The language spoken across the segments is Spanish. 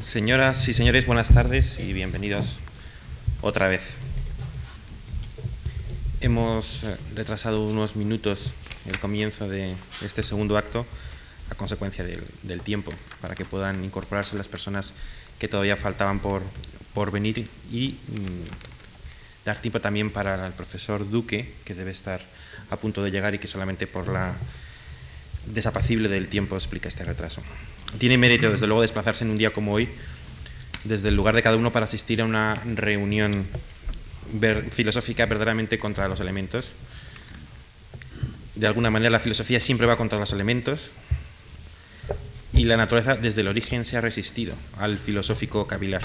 Señoras y señores, buenas tardes y bienvenidos otra vez. Hemos eh, retrasado unos minutos el comienzo de este segundo acto a consecuencia del, tiempo, para que puedan incorporarse las personas que todavía faltaban por, por venir y mm, dar tiempo también para el profesor Duque, que debe estar a punto de llegar y que solamente por la desapacible del tiempo explica este retraso. Tiene mérito, desde luego, desplazarse en un día como hoy, desde el lugar de cada uno para asistir a una reunión filosófica verdaderamente contra los elementos. De alguna manera la filosofía siempre va contra los elementos y la naturaleza desde el origen se ha resistido al filosófico cavilar.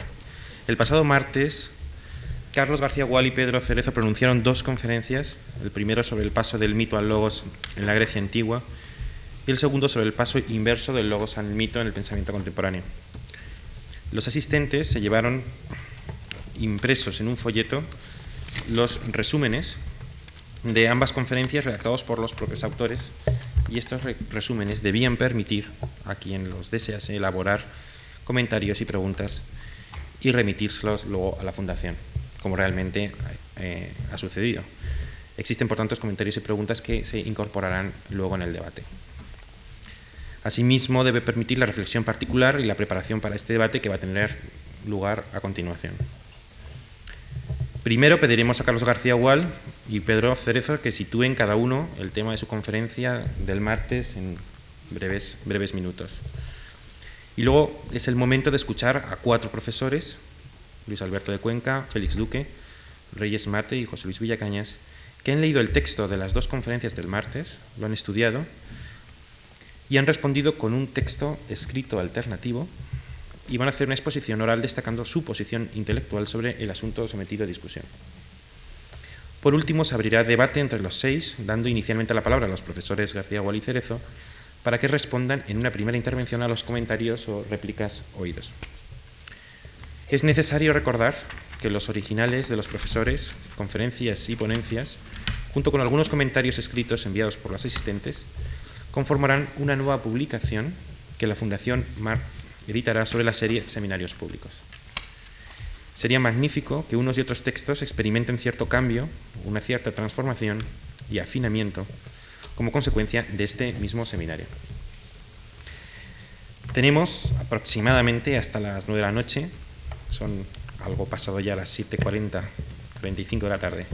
El pasado martes, Carlos García Gual y Pedro Cerezo pronunciaron dos conferencias, el primero sobre el paso del mito al logos en la Grecia antigua y el segundo sobre el paso inverso del logos al mito en el pensamiento contemporáneo. Los asistentes se llevaron impresos en un folleto los resúmenes de ambas conferencias redactados por los propios autores y estos resúmenes debían permitir a quien los desease elaborar comentarios y preguntas y remitírselos luego a la Fundación, como realmente eh, ha sucedido. Existen, por tanto, comentarios y preguntas que se incorporarán luego en el debate. Asimismo, debe permitir la reflexión particular y la preparación para este debate que va a tener lugar a continuación. Primero pediremos a Carlos García Gual y Pedro Cerezo que sitúen cada uno el tema de su conferencia del martes en breves, breves minutos. Y luego es el momento de escuchar a cuatro profesores, Luis Alberto de Cuenca, Félix Duque, Reyes Mate y José Luis Villacañas, que han leído el texto de las dos conferencias del martes, lo han estudiado y han respondido con un texto escrito alternativo y van a hacer una exposición oral destacando su posición intelectual sobre el asunto sometido a discusión. Por último, se abrirá debate entre los seis, dando inicialmente la palabra a los profesores García Gual y Cerezo para que respondan en una primera intervención a los comentarios o réplicas oídos. Es necesario recordar que los originales de los profesores, conferencias y ponencias, junto con algunos comentarios escritos enviados por los asistentes, conformarán una nueva publicación que la Fundación MAR editará sobre la serie Seminarios Públicos. Sería magnífico que unos y otros textos experimenten cierto cambio, una cierta transformación y afinamiento como consecuencia de este mismo seminario. Tenemos aproximadamente hasta las 9 de la noche, son algo pasado ya las 7.40, 45 de la tarde.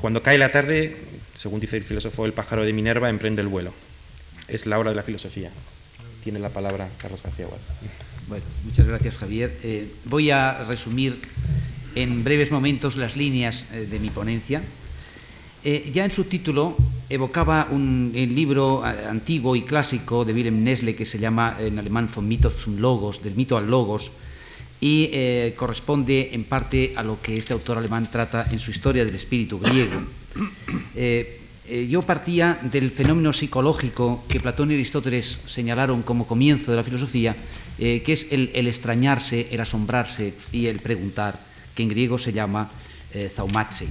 Cuando cae la tarde, según dice el filósofo, el pájaro de Minerva emprende el vuelo. Es la hora de la filosofía. Tiene la palabra Carlos García. Bueno, muchas gracias Javier. Eh, voy a resumir en breves momentos las líneas eh, de mi ponencia. Eh, ya en su título evocaba un libro antiguo y clásico de Wilhelm Nesle que se llama en alemán Von Mythos zum Logos, del mito al logos, y corresponde en parte a lo que este autor alemán trata en su historia del espíritu griego. Eh, eh, yo partía del fenómeno psicológico que Platón y Aristóteles señalaron como comienzo de la filosofía, eh, que es el, extrañarse, el asombrarse y el preguntar, que en griego se llama zaumatzein.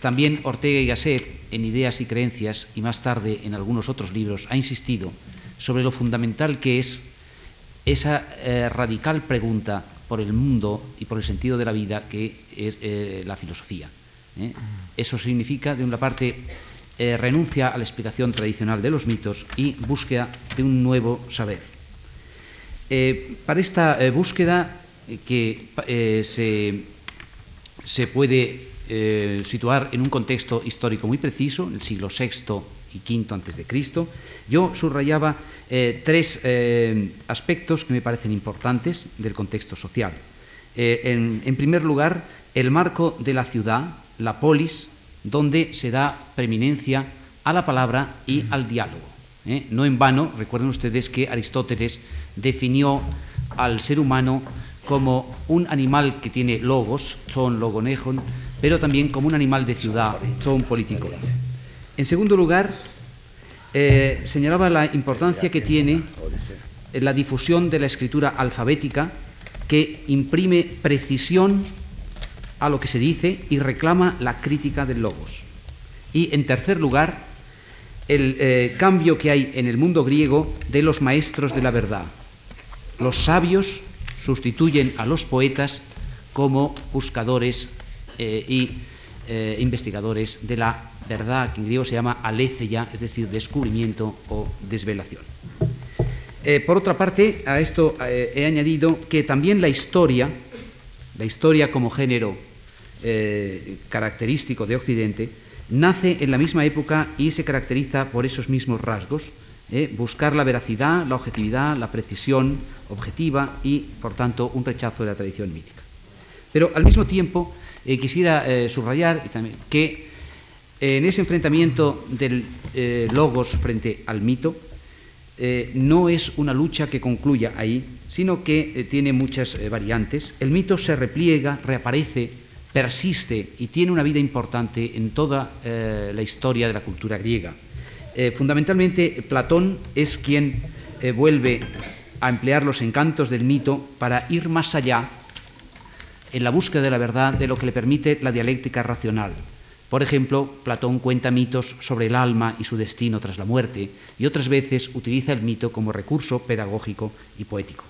también Ortega y Gasset, en Ideas y Creencias, y más tarde en algunos otros libros, ha insistido sobre lo fundamental que es esa radical pregunta por el mundo y por el sentido de la vida que es la filosofía. ¿Eh? Eso significa, de una parte, eh, renuncia a la explicación tradicional de los mitos y búsqueda de un nuevo saber. Eh, para esta búsqueda, que se, se, puede situar en un contexto histórico muy preciso, el siglo VI y V antes de Cristo, yo subrayaba tres aspectos que me parecen importantes del contexto social. en primer lugar, el marco de la ciudad la polis, donde se da preeminencia a la palabra y al diálogo. ¿eh? No en vano, recuerden ustedes que Aristóteles definió al ser humano como un animal que tiene logos, son logonejon, pero también como un animal de ciudad, son político. En segundo lugar, eh, señalaba la importancia que tiene la difusión de la escritura alfabética, que imprime precisión a lo que se dice y reclama la crítica del logos. Y en tercer lugar, el eh, cambio que hay en el mundo griego de los maestros de la verdad. los sabios sustituyen a los poetas como buscadores eh, y eh, investigadores de la verdad, que en griego se llama aletheia, es decir, descubrimiento o desvelación. Eh, por otra parte, a esto he añadido que también la historia, la historia como género característico de Occidente, nace en la misma época y se caracteriza por esos mismos rasgos, buscar la veracidad, la objetividad, la precisión objetiva y, por tanto, un rechazo de la tradición mítica. Pero al mismo tiempo eh, quisiera eh, subrayar también, que eh, en ese enfrentamiento del logos frente al mito no es una lucha que concluya ahí, sino que tiene muchas variantes. El mito se repliega, reaparece, persiste y tiene una vida importante en toda la historia de la cultura griega. fundamentalmente, Platón es quien vuelve a emplear los encantos del mito para ir más allá en la búsqueda de la verdad de lo que le permite la dialéctica racional. Por ejemplo, Platón cuenta mitos sobre el alma y su destino tras la muerte, y otras veces utiliza el mito como recurso pedagógico y poético.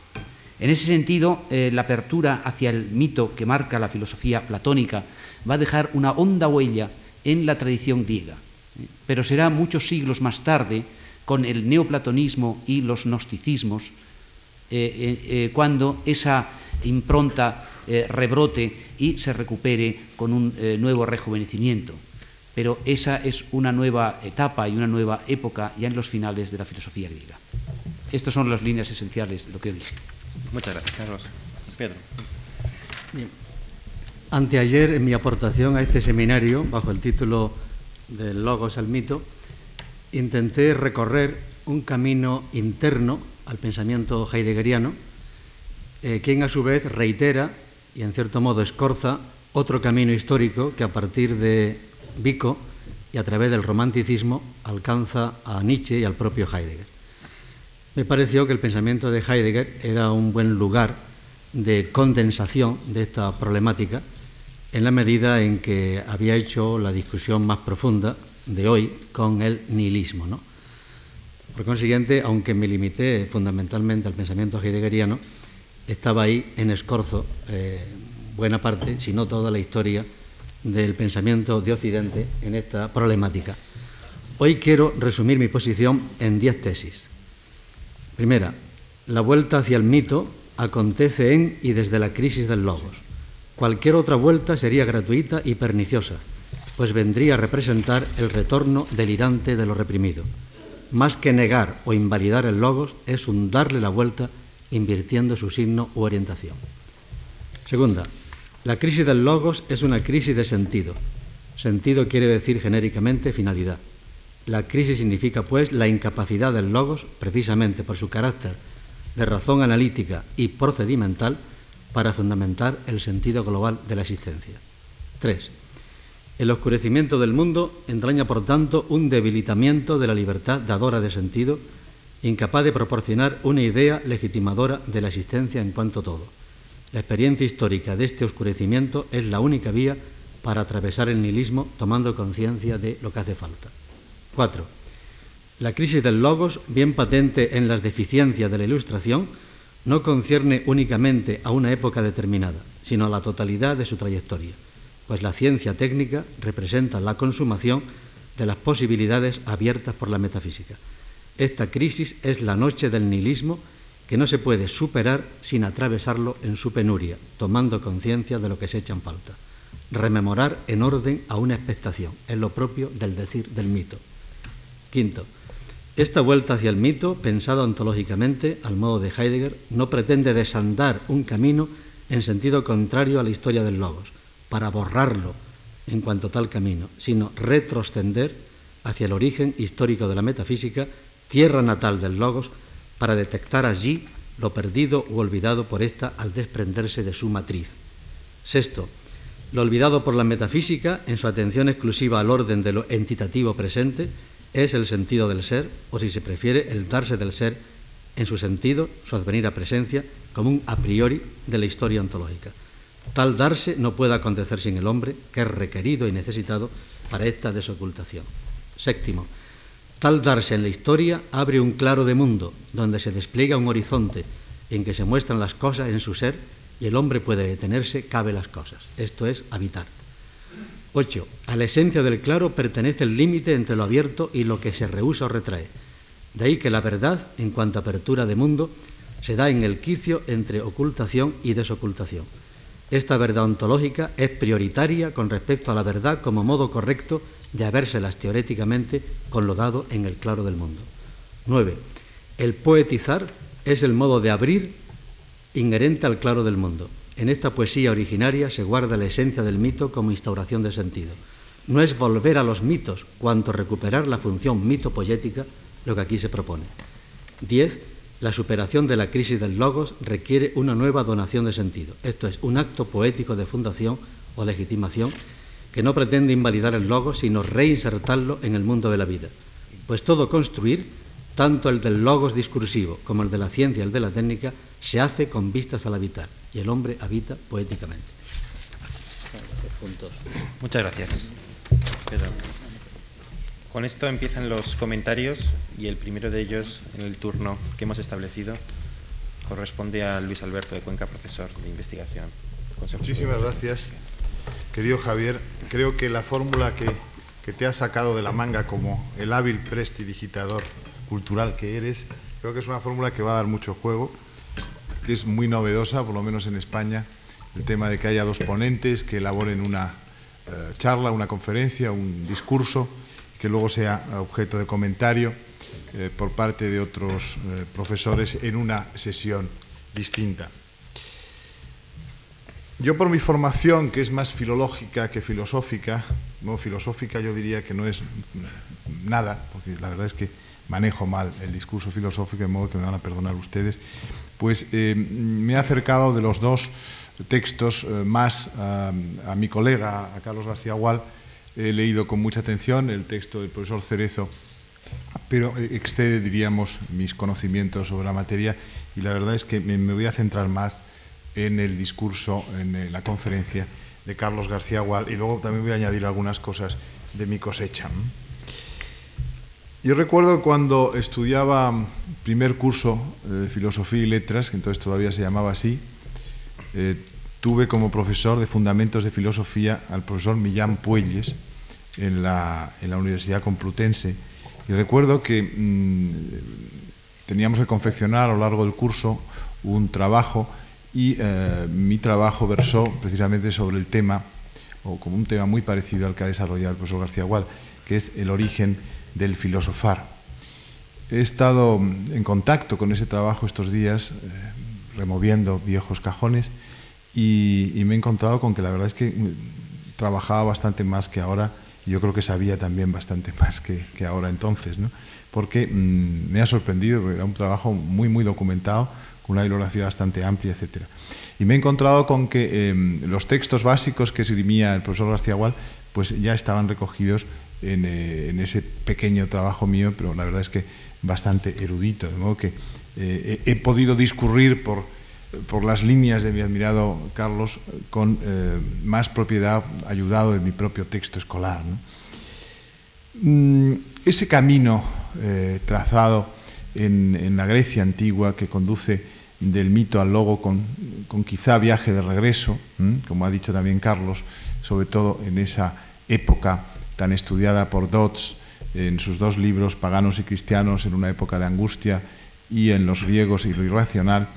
En ese sentido, eh, la apertura hacia el mito que marca la filosofía platónica va a dejar una honda huella en la tradición griega, pero será muchos siglos más tarde, con el neoplatonismo y los gnosticismos, eh, eh, cuando esa impronta eh, rebrote y se recupere con un eh, nuevo rejuvenecimiento. Pero esa es una nueva etapa y una nueva época ya en los finales de la filosofía griega. Estas son las líneas esenciales de lo que dije. Muchas gracias, Carlos. Pedro. Anteayer, en mi aportación a este seminario, bajo el título del Logos al mito, intenté recorrer un camino interno al pensamiento heideggeriano, eh, quien a su vez reitera y en cierto modo escorza otro camino histórico que a partir de Vico y a través del romanticismo alcanza a Nietzsche y al propio Heidegger. Me pareció que el pensamiento de Heidegger era un buen lugar de condensación de esta problemática en la medida en que había hecho la discusión más profunda de hoy con el nihilismo. Por consiguiente, aunque me limité fundamentalmente al pensamiento heideggeriano, estaba ahí en escorzo eh, buena parte, si no toda la historia del pensamiento de Occidente en esta problemática. Hoy quiero resumir mi posición en diez tesis. Primera, la vuelta hacia el mito acontece en y desde la crisis del logos. Cualquier otra vuelta sería gratuita y perniciosa, pues vendría a representar el retorno delirante de lo reprimido. Más que negar o invalidar el logos es un darle la vuelta invirtiendo su signo u orientación. Segunda, la crisis del logos es una crisis de sentido. Sentido quiere decir genéricamente finalidad. La crisis significa, pues, la incapacidad del logos, precisamente por su carácter de razón analítica y procedimental, para fundamentar el sentido global de la existencia. Tres, el oscurecimiento del mundo entraña, por tanto, un debilitamiento de la libertad dadora de sentido incapaz de proporcionar una idea legitimadora de la existencia en cuanto todo. La experiencia histórica de este oscurecimiento es la única vía para atravesar el nihilismo tomando conciencia de lo que hace falta. 4. La crisis del logos, bien patente en las deficiencias de la ilustración, no concierne únicamente a una época determinada, sino a la totalidad de su trayectoria, pues la ciencia técnica representa la consumación de las posibilidades abiertas por la metafísica. Esta crisis es la noche del nihilismo que no se puede superar sin atravesarlo en su penuria, tomando conciencia de lo que se echa en falta. Rememorar en orden a una expectación, es lo propio del decir del mito. Quinto, esta vuelta hacia el mito, pensado ontológicamente al modo de Heidegger, no pretende desandar un camino en sentido contrario a la historia del logos, para borrarlo en cuanto tal camino, sino retroceder hacia el origen histórico de la metafísica tierra natal del Logos, para detectar allí lo perdido u olvidado por ésta al desprenderse de su matriz. Sexto, lo olvidado por la metafísica, en su atención exclusiva al orden de lo entitativo presente, es el sentido del ser, o si se prefiere, el darse del ser en su sentido, su advenir a presencia, como un a priori de la historia ontológica. Tal darse no puede acontecer sin el hombre, que es requerido y necesitado para esta desocultación. Séptimo, Tal darse en la historia abre un claro de mundo, donde se despliega un horizonte en que se muestran las cosas en su ser y el hombre puede detenerse, cabe las cosas. Esto es habitar. 8. A la esencia del claro pertenece el límite entre lo abierto y lo que se rehúsa o retrae. De ahí que la verdad, en cuanto a apertura de mundo, se da en el quicio entre ocultación y desocultación. Esta verdad ontológica es prioritaria con respecto a la verdad como modo correcto de habérselas teoréticamente conlodado en el claro del mundo. 9. El poetizar es el modo de abrir inherente al claro del mundo. En esta poesía originaria se guarda la esencia del mito como instauración de sentido. No es volver a los mitos cuanto recuperar la función mito-poética lo que aquí se propone. 10. La superación de la crisis del logos requiere una nueva donación de sentido. Esto es un acto poético de fundación o legitimación que no pretende invalidar el logos, sino reinsertarlo en el mundo de la vida. Pues todo construir, tanto el del logos discursivo como el de la ciencia y el de la técnica, se hace con vistas al habitar, y el hombre habita poéticamente. Muchas gracias. Con esto empiezan los comentarios y el primero de ellos en el turno que hemos establecido corresponde a Luis Alberto de Cuenca, profesor de investigación. Muchísimas gracias. Querido Javier, creo que la fórmula que, que te has sacado de la manga como el hábil prestidigitador cultural que eres, creo que es una fórmula que va a dar mucho juego que es muy novedosa, por lo menos en España, el tema de que haya dos ponentes que elaboren una eh, charla, una conferencia, un discurso, que luego sea objeto de comentario eh, por parte de otros eh, profesores en una sesión distinta. Yo por mi formación, que es más filológica que filosófica, no filosófica yo diría que no es nada, porque la verdad es que manejo mal el discurso filosófico, de modo que me van a perdonar ustedes, pues eh, me he acercado de los dos textos eh, más a, mi colega, a Carlos García Gual. He leído con mucha atención el texto del profesor Cerezo, pero excede, diríamos, mis conocimientos sobre la materia y la verdad es que me, voy a centrar más en el discurso, en eh, la conferencia de Carlos García Gual y luego también voy a añadir algunas cosas de mi cosecha. Yo recuerdo cuando estudiaba primer curso eh, de Filosofía y Letras, que entonces todavía se llamaba así, eh, tuve como profesor de Fundamentos de Filosofía al profesor Millán Puelles en la, Universidad Complutense. Y recuerdo que mm, teníamos que confeccionar a lo largo del curso un trabajo y eh, mi trabajo versó precisamente sobre el tema, o como un tema muy parecido al que ha desarrollado el profesor García Gual, que es el origen del filosofar. He estado en contacto con ese trabajo estos días, eh, removiendo viejos cajones, y, me he encontrado con que la verdad es que mm, trabajaba bastante más que ahora, y yo creo que sabía también bastante más que, ahora entonces, ¿no? porque mm, me ha sorprendido, era un trabajo muy, muy documentado, con una bibliografía bastante amplia, etc. Y me he encontrado con que em, los textos básicos que esgrimía el profesor García Gual pues ya estaban recogidos eh, en, ese pequeño trabajo mío, pero la verdad es que bastante erudito, de modo que eh, he, podido discurrir por, por, las líneas de mi admirado Carlos con eh, más propiedad, ayudado de mi propio texto escolar. Mm, ese camino trazado en, la Grecia antigua que conduce del mito al logo con quizá viaje de regreso, como ha dicho también Carlos, sobre todo en esa época tan estudiada por Dodds en sus dos libros, Paganos y Cristianos, en una época de angustia, y en Los griegos y lo irracional,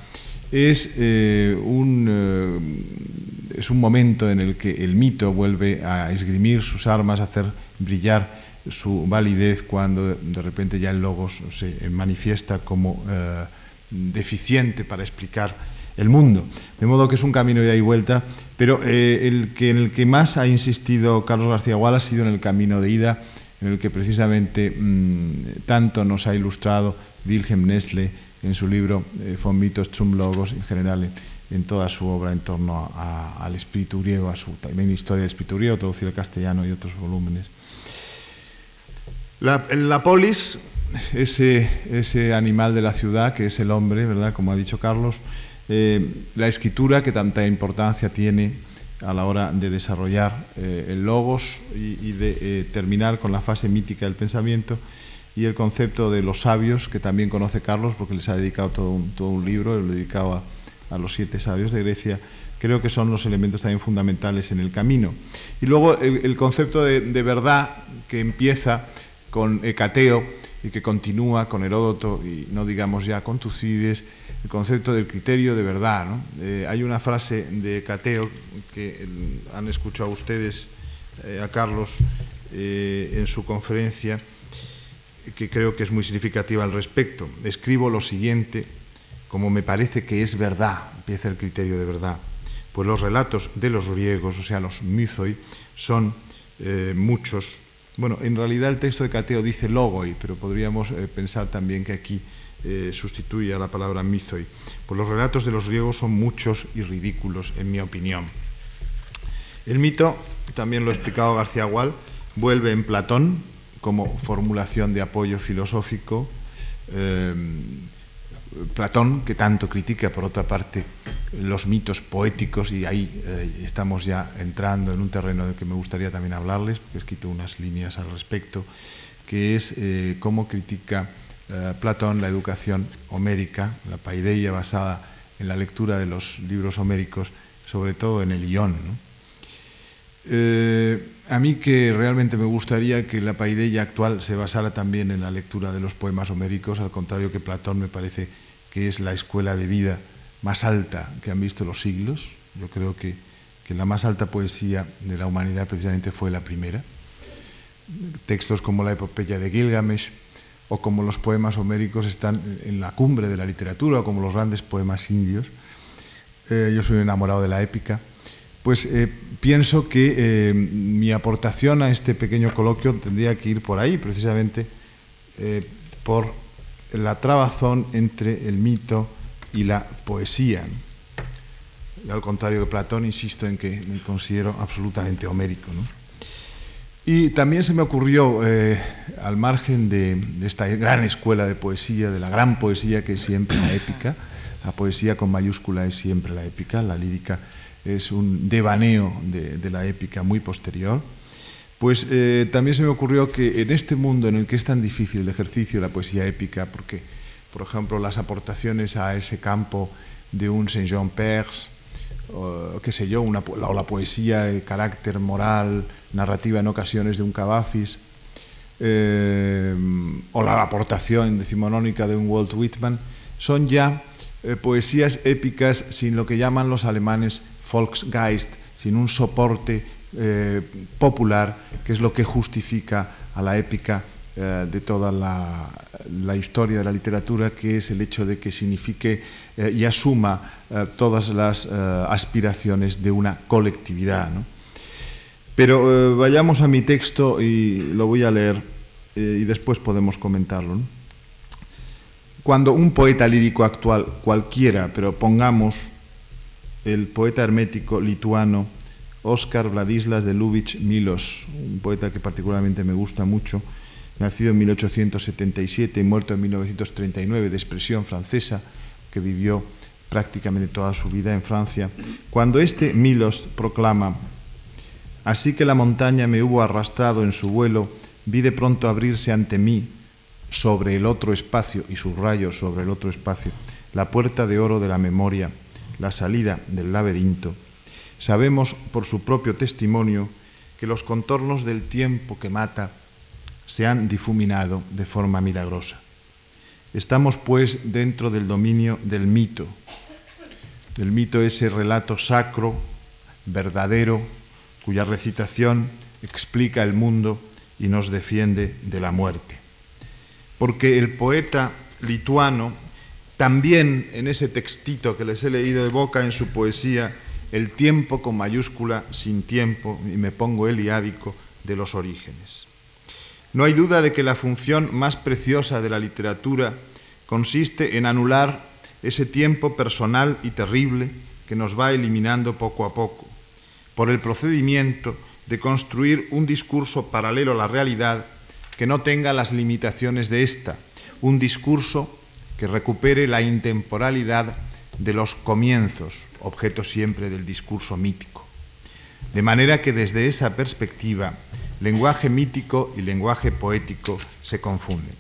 es, eh, un, eh, es un momento en el que el mito vuelve a esgrimir sus armas, a hacer brillar su validez cuando de repente ya el logos se manifiesta como eh, deficiente para explicar el mundo. De modo que es un camino de ida y vuelta, pero eh, el que, en el que más ha insistido Carlos García Gual ha sido en el camino de ida, en el que precisamente mm, tanto nos ha ilustrado Wilhelm Nestle en su libro eh, Von Mitos Logos, en general en, toda su obra en torno al espíritu griego, a su también historia del espíritu griego, traducida al castellano y otros volúmenes. La, la polis, ese, ese animal de la ciudad que es el hombre, ¿verdad? Como ha dicho Carlos, eh, la escritura que tanta importancia tiene a la hora de desarrollar eh, el logos y, de eh, terminar con la fase mítica del pensamiento, y el concepto de los sabios, que también conoce Carlos porque les ha dedicado todo un, todo un libro, lo dedicado a, los siete sabios de Grecia, creo que son los elementos también fundamentales en el camino. Y luego el, concepto de, de, verdad que empieza con Hecateo y que continúa con Heródoto y no digamos ya con Tucídides, el concepto del criterio de verdad. ¿no? Eh, hay una frase de Hecateo que eh, han escuchado ustedes eh, a Carlos en su conferencia que creo que es muy significativa al respecto. Escribo lo siguiente, como me parece que es verdad, empieza el criterio de verdad. Pues los relatos de los griegos, o sea, los mythoi, son muchos. Bueno, en realidad el texto de Cateo dice logoi, pero podríamos pensar también que aquí eh, sustituye a la palabra mythoi. Pues los relatos de los griegos son muchos y ridículos, en mi opinión. El mito, también lo ha explicado García Gual, vuelve en Platón como formulación de apoyo filosófico. Eh, Platón, que tanto critica, por otra parte, los mitos poéticos, y ahí eh, estamos ya entrando en un terreno del que me gustaría también hablarles, porque he escrito unas líneas al respecto, que es cómo critica eh, Platón la educación homérica, la paideia basada en la lectura de los libros homéricos, sobre todo en el Ión. Eh, a mí que realmente me gustaría que la paideia actual se basara también en la lectura de los poemas homéricos, al contrario que Platón me parece que es la escuela de vida más alta que han visto los siglos. Yo creo que, que la más alta poesía de la humanidad precisamente fue la primera. Textos como la epopeya de Gilgamesh o como los poemas homéricos están en la cumbre de la literatura o como los grandes poemas indios. Eh, yo soy enamorado de la épica pues eh, pienso que eh, mi aportación a este pequeño coloquio tendría que ir por ahí, precisamente por la trabazón entre el mito y la poesía. Y al contrario de Platón, insisto en que me considero absolutamente homérico. ¿no? Y también se me ocurrió, eh, al margen de, esta gran escuela de poesía, de la gran poesía que es siempre la épica, la poesía con mayúscula es siempre la épica, la lírica es un devaneo de, la épica muy posterior, pues eh, también se me ocurrió que en este mundo en el que es tan difícil el ejercicio de la poesía épica, porque, por ejemplo, las aportaciones a ese campo de un Saint-Jean Perse, o qué sé yo, una, o la poesía de carácter moral, narrativa en ocasiones de un Cavafis, eh, o la aportación decimonónica de un Walt Whitman, son ya eh, poesías épicas sin lo que llaman los alemanes Volksgeist, sin un soporte eh, popular, que es lo que justifica a la épica de toda la, historia de la literatura, que es el hecho de que signifique eh, y asuma eh, todas las eh, aspiraciones de una colectividad. ¿no? Pero vayamos a mi texto y lo voy a leer y después podemos comentarlo. Cuando un poeta lírico actual, cualquiera, pero pongamos el poeta hermético lituano Óscar Vladislas de Lubitsch Milos, un poeta que particularmente me gusta mucho, nacido en 1877 y muerto en 1939, de expresión francesa, que vivió prácticamente toda su vida en Francia. Cuando este Milos proclama, así que la montaña me hubo arrastrado en su vuelo, vi de pronto abrirse ante mí, sobre el otro espacio, y subrayo sobre el otro espacio, la puerta de oro de la memoria, la salida del laberinto, sabemos por su propio testimonio que los contornos del tiempo que mata se han difuminado de forma milagrosa. Estamos pues dentro del dominio del mito, del mito ese relato sacro, verdadero, cuya recitación explica el mundo y nos defiende de la muerte. Porque el poeta lituano también en ese textito que les he leído evoca en su poesía el tiempo con mayúscula sin tiempo, y me pongo eliádico, de los orígenes. No hay duda de que la función más preciosa de la literatura consiste en anular ese tiempo personal y terrible que nos va eliminando poco a poco, por el procedimiento de construir un discurso paralelo a la realidad que no tenga las limitaciones de ésta, un discurso que recupere la intemporalidad de los comienzos, objeto siempre del discurso mítico. De manera que desde esa perspectiva, lenguaje mítico y lenguaje poético se confunden.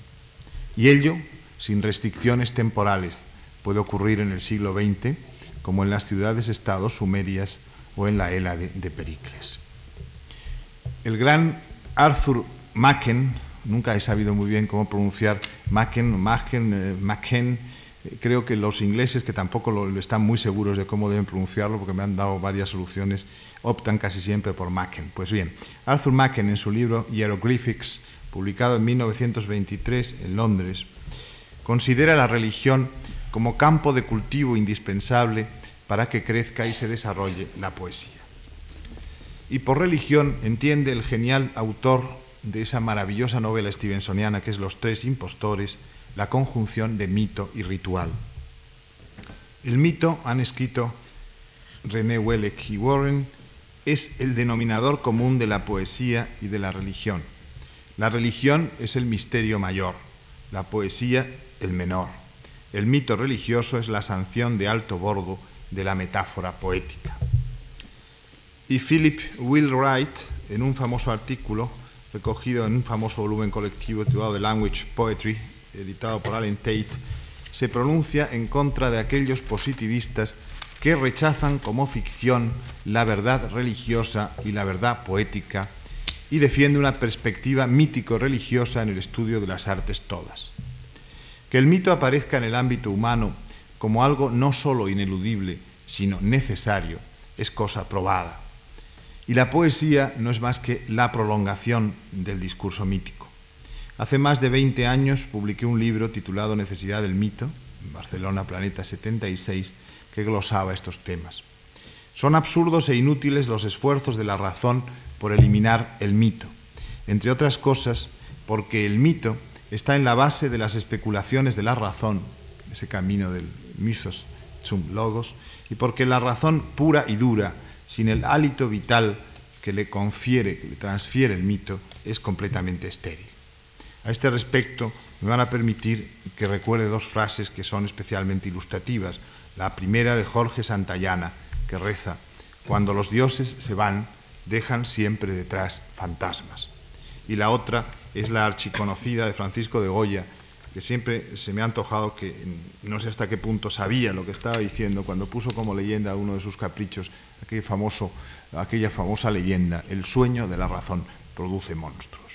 Y ello sin restricciones temporales. Puede ocurrir en el siglo XX, como en las ciudades-estados sumerias o en la Hélade de Pericles. El gran Arthur Machen, nunca he sabido muy bien cómo pronunciar Machen, Machen, eh, Machen, eh, creo que los ingleses, que tampoco lo, están muy seguros de cómo deben pronunciarlo, porque me han dado varias soluciones, optan casi siempre por Machen. Pues bien, Arthur Machen en su libro Hieroglyphics, publicado en 1923 en Londres, considera la religión como campo de cultivo indispensable para que crezca y se desarrolle la poesía. Y por religión entiende el genial autor de esa maravillosa novela stevensoniana que es Los tres impostores, la conjunción de mito y ritual. El mito, han escrito René Welleck y Warren, es el denominador común de la poesía y de la religión. La religión es el misterio mayor, la poesía el menor. El mito religioso es la sanción de alto bordo de la metáfora poética. Y Philip Wheelwright, en un famoso artículo recogido en un famoso volumen colectivo titulado The Language Poetry, editado por Allen Tate, se pronuncia en contra de aquellos positivistas que rechazan como ficción la verdad religiosa y la verdad poética y defiende una perspectiva mítico-religiosa en el estudio de las artes todas. Que el mito aparezca en el ámbito humano como algo no solo ineludible, sino necesario, es cosa probada. Y la poesía no es más que la prolongación del discurso mítico. Hace más de 20 años publiqué un libro titulado Necesidad del mito, en Barcelona Planeta 76, que glosaba estos temas. Son absurdos e inútiles los esfuerzos de la razón por eliminar el mito, entre otras cosas porque el mito está en la base de las especulaciones de la razón, ese camino del misos zum logos, y porque la razón pura y dura, sin el hálito vital que le confiere, que le transfiere el mito, es completamente estéril. A este respecto, me van a permitir que recuerde dos frases que son especialmente ilustrativas. La primera de Jorge Santayana, que reza, Cuando los dioses se van, dejan siempre detrás fantasmas. Y la otra es la archiconocida de Francisco de Goya, que siempre se me ha antojado que no sé hasta qué punto sabía lo que estaba diciendo cuando puso como leyenda uno de sus caprichos aquella famosa leyenda, el sueño de la razón produce monstruos.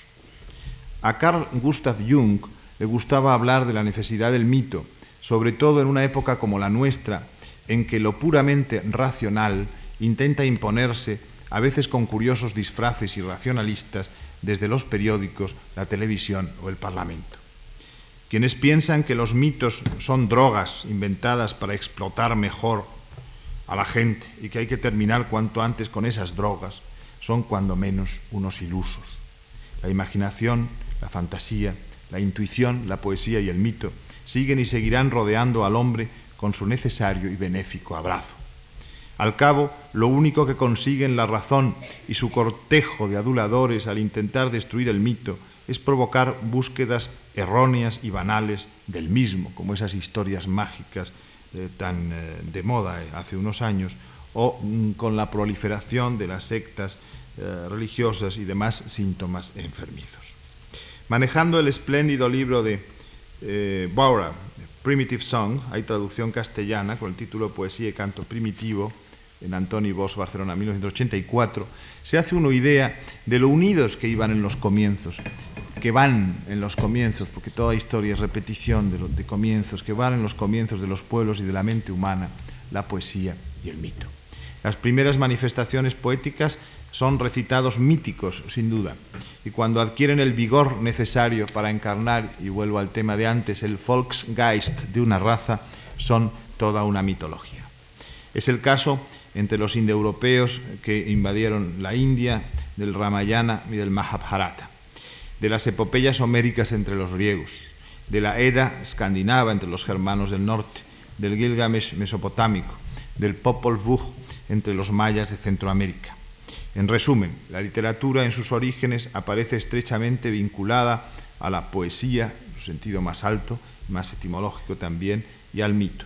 A Carl Gustav Jung le gustaba hablar de la necesidad del mito, sobre todo en una época como la nuestra, en que lo puramente racional intenta imponerse, a veces con curiosos disfraces irracionalistas, desde los periódicos, la televisión o el Parlamento. Quienes piensan que los mitos son drogas inventadas para explotar mejor a la gente y que hay que terminar cuanto antes con esas drogas, son cuando menos unos ilusos. La imaginación, la fantasía, la intuición, la poesía y el mito siguen y seguirán rodeando al hombre con su necesario y benéfico abrazo. Al cabo, lo único que consiguen la razón y su cortejo de aduladores al intentar destruir el mito es provocar búsquedas erróneas y banales del mismo, como esas historias mágicas eh, tan eh, de moda eh, hace unos años, o mm, con la proliferación de las sectas religiosas y demás síntomas enfermizos. Manejando el espléndido libro de Bora, Primitive Song, hay traducción castellana con el título Poesía y Canto Primitivo, en Antoni Bosch, Barcelona, 1984, se hace una idea de lo unidos que iban en los comienzos, que van en los comienzos, porque toda historia es repetición de, comienzos, que van en los comienzos de los pueblos y de la mente humana, la poesía y el mito. Las primeras manifestaciones poéticas son recitados míticos, sin duda, y cuando adquieren el vigor necesario para encarnar, y vuelvo al tema de antes, el Volksgeist de una raza, son toda una mitología. Es el caso entre los indoeuropeos que invadieron la India, del Ramayana y del Mahabharata, de las epopeyas homéricas entre los griegos, de la Edda escandinava entre los germanos del norte, del Gilgamesh mesopotámico, del Popol Vuh entre los mayas de Centroamérica. En resumen, la literatura en sus orígenes aparece estrechamente vinculada a la poesía, en su sentido más alto, más etimológico también, y al mito.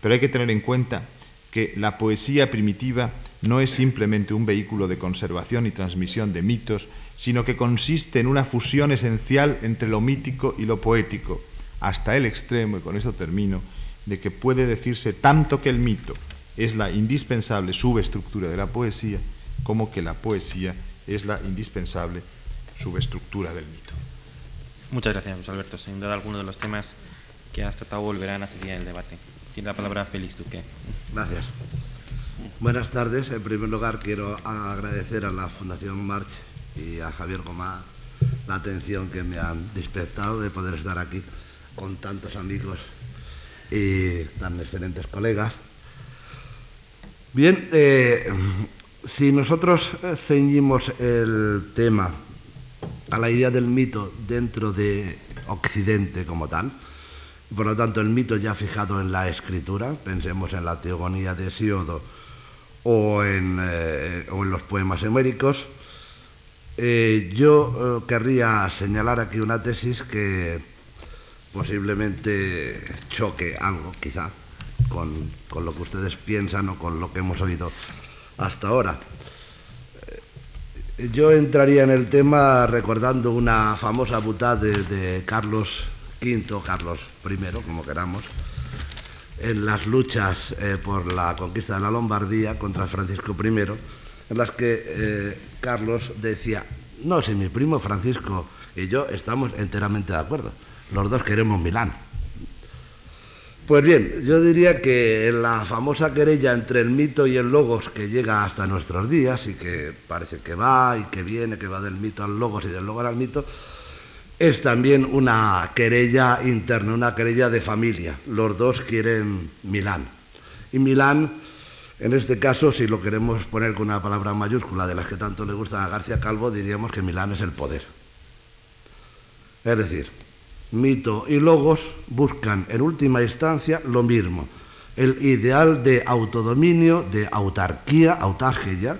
Pero hay que tener en cuenta que la poesía primitiva no es simplemente un vehículo de conservación y transmisión de mitos, sino que consiste en una fusión esencial entre lo mítico y lo poético, hasta el extremo, y con esto termino, de que puede decirse tanto que el mito es la indispensable subestructura de la poesía, como que la poesía es la indispensable subestructura del mito. Muchas gracias, José Alberto. Sin duda, algunos de los temas que has tratado volverán a seguir en el debate. Tiene la palabra Félix Duque. Gracias. Buenas tardes. En primer lugar, quiero agradecer a la Fundación March y a Javier Gomá la atención que me han despertado de poder estar aquí con tantos amigos y tan excelentes colegas. Bien, eh, si nosotros ceñimos el tema a la idea del mito dentro de Occidente como tal, por lo tanto el mito ya fijado en la escritura, pensemos en la teogonía de Siodo o en, eh, o en los poemas eméricos, eh, yo eh, querría señalar aquí una tesis que posiblemente choque algo, quizá, con, lo que ustedes piensan o con lo que hemos oído hasta ahora. Eh, yo entraría en el tema recordando una famosa butad de, Carlos V, Carlos I, como queramos, en las luchas eh, por la conquista de la Lombardía contra Francisco I, en las que eh, Carlos decía, no, si mi primo Francisco y yo estamos enteramente de acuerdo, los dos queremos Milán. Pues bien, yo diría que la famosa querella entre el mito y el logos que llega hasta nuestros días y que parece que va y que viene, que va del mito al logos y del logos al mito, es también una querella interna, una querella de familia. Los dos quieren Milán. Y Milán en este caso, si lo queremos poner con una palabra mayúscula de las que tanto le gustan a García Calvo, diríamos que Milán es el poder. Es decir, mito y logos buscan en última instancia lo mismo, el ideal de autodominio, de autarquía, autarquía,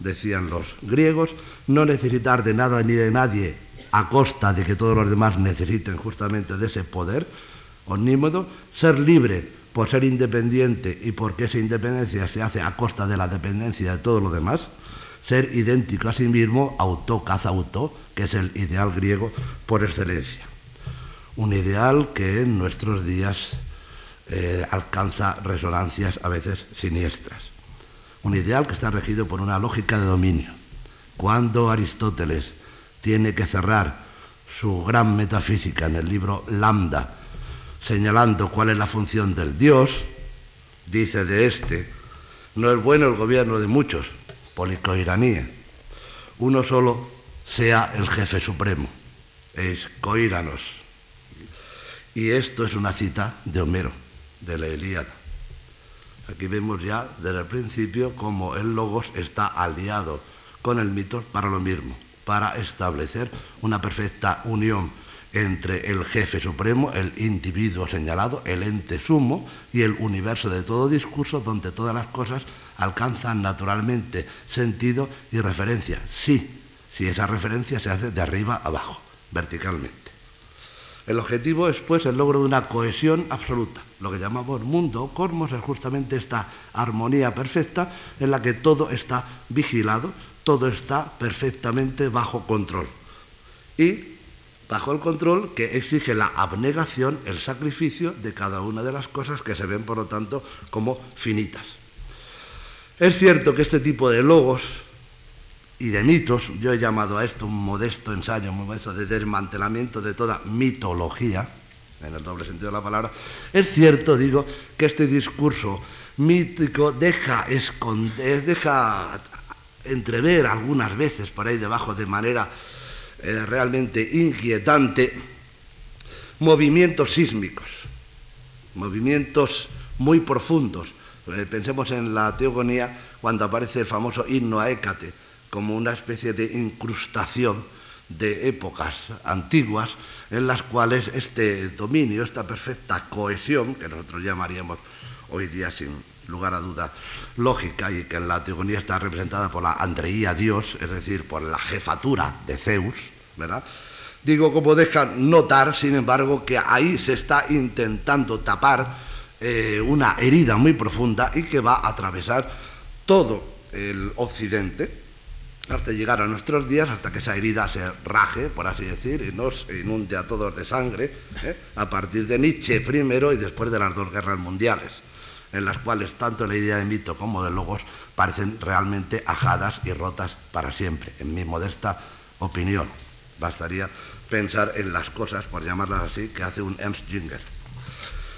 decían los griegos, no necesitar de nada ni de nadie a costa de que todos los demás necesiten justamente de ese poder omnímodo, ser libre por ser independiente y porque esa independencia se hace a costa de la dependencia de todo lo demás, ser idéntico a sí mismo, auto caza auto, que es el ideal griego por excelencia. Un ideal que en nuestros días eh, alcanza resonancias a veces siniestras. Un ideal que está regido por una lógica de dominio. Cuando Aristóteles tiene que cerrar su gran metafísica en el libro Lambda, señalando cuál es la función del Dios, dice de este, no es bueno el gobierno de muchos, policoiranía, uno solo sea el jefe supremo, es coíranos. Y esto es una cita de Homero, de la Ilíada. Aquí vemos ya desde el principio cómo el logos está aliado con el mito para lo mismo, para establecer una perfecta unión entre el jefe supremo, el individuo señalado, el ente sumo y el universo de todo discurso donde todas las cosas alcanzan naturalmente sentido y referencia. Sí, si esa referencia se hace de arriba abajo, verticalmente. El objetivo es pues el logro de una cohesión absoluta. Lo que llamamos mundo o cosmos es justamente esta armonía perfecta en la que todo está vigilado, todo está perfectamente bajo control. Y bajo el control que exige la abnegación, el sacrificio de cada una de las cosas que se ven, por lo tanto, como finitas. Es cierto que este tipo de logos y de mitos, yo he llamado a esto un modesto ensayo, un modesto de desmantelamiento de toda mitología, en el doble sentido de la palabra, es cierto, digo, que este discurso mítico deja esconder, deja entrever algunas veces por ahí debajo de manera eh, realmente inquietante, movimientos sísmicos, movimientos muy profundos. Eh, pensemos en la teogonía cuando aparece el famoso himno a Hécate, como una especie de incrustación de épocas antiguas en las cuales este dominio, esta perfecta cohesión, que nosotros llamaríamos hoy día sin lugar a duda lógica y que en la teogonía está representada por la Andreía Dios, es decir, por la jefatura de Zeus, ¿verdad? Digo, como deja notar, sin embargo, que ahí se está intentando tapar eh, una herida muy profunda y que va a atravesar todo el occidente, hasta llegar a nuestros días, hasta que esa herida se raje, por así decir, y nos inunde a todos de sangre, ¿eh? a partir de Nietzsche primero y después de las dos guerras mundiales, en las cuales tanto la idea de mito como de logos parecen realmente ajadas y rotas para siempre, en mi modesta opinión. Bastaría pensar en las cosas, por llamarlas así, que hace un Ernst Jünger.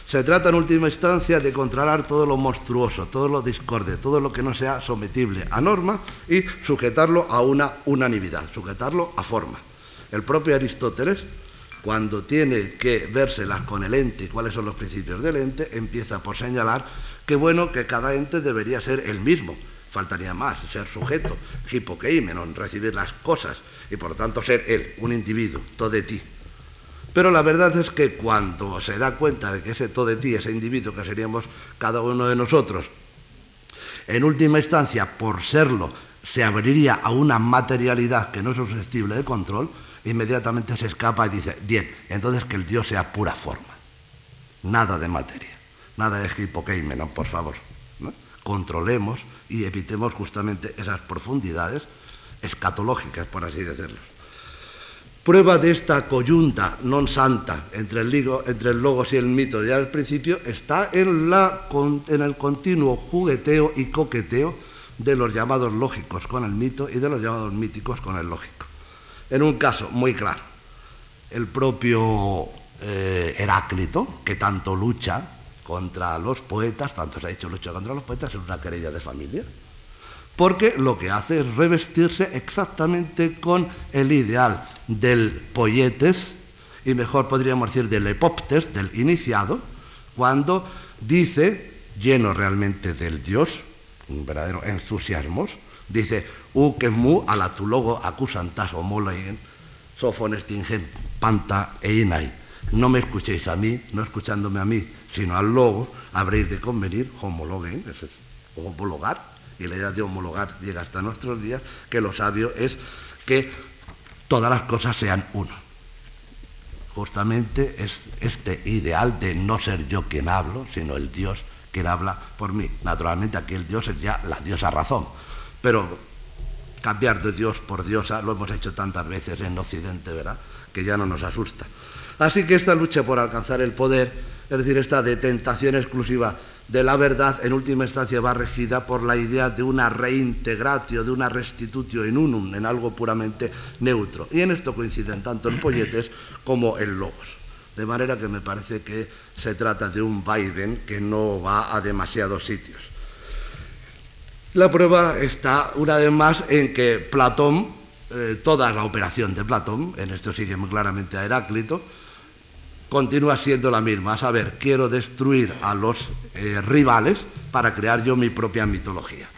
Se trata en última instancia de controlar todo lo monstruoso, todo lo discorde, todo lo que no sea sometible a norma y sujetarlo a una unanimidad, sujetarlo a forma. El propio Aristóteles, cuando tiene que vérselas con el ente y cuáles son los principios del ente, empieza por señalar que bueno, que cada ente debería ser el mismo, faltaría más, ser sujeto, hipokeimenon, recibir las cosas y por tanto ser él, un individuo, todo de ti. Pero la verdad es que cuando se da cuenta de que ese todo de ti, ese individuo que seríamos cada uno de nosotros, en última instancia, por serlo, se abriría a una materialidad que no es susceptible de control, inmediatamente se escapa y dice, bien, entonces que el Dios sea pura forma, nada de materia, nada de hipokeimenon, por favor. Controlemos y evitemos justamente esas profundidades escatológicas, por así decirlo. Prueba de esta coyunta non santa entre el, logos y el mito ya al principio está en el continuo jugueteo y coqueteo de los llamados lógicos con el mito y de los llamados míticos con el lógico. En un caso muy claro, el propio eh, Heráclito, que tanto lucha contra los poetas, tanto se ha dicho lucha contra los poetas, es una querella de familia, porque lo que hace es revestirse exactamente con el ideal del poietes, y mejor podríamos decir del epoptes, del iniciado, cuando dice, lleno realmente del Dios, un verdadero entusiasmo, dice, u que mu a la tu logo acusantas panta e inai. No me escuchéis a mí, no escuchándome a mí, sino al logo, habréis de convenir, homologen, es homologar, y la idea de homologar llega hasta nuestros días, que lo sabio es que todas las cosas sean uno. Justamente es este ideal de no ser yo quien hablo, sino el Dios quien habla por mí. Naturalmente aquí el Dios es ya la diosa razón, pero cambiar de Dios por diosa lo hemos hecho tantas veces en Occidente, ¿verdad? Que ya no nos asusta. Así que esta lucha por alcanzar el poder, es decir, esta de tentación exclusiva de la verdad, en última instancia va regida por la idea de una reintegratio, de una restitutio in unum, en algo puramente neutro. Y en esto coinciden tanto el Polletes como el Logos. De manera que me parece que se trata de un vaivén que no va a demasiados sitios. La prueba está una vez más en que Platón, eh, toda la operación de Platón, en esto sigue muy claramente a Heráclito, continúa siendo la misma, a saber, quiero destruir a los eh, rivales para crear yo mi propia mitología.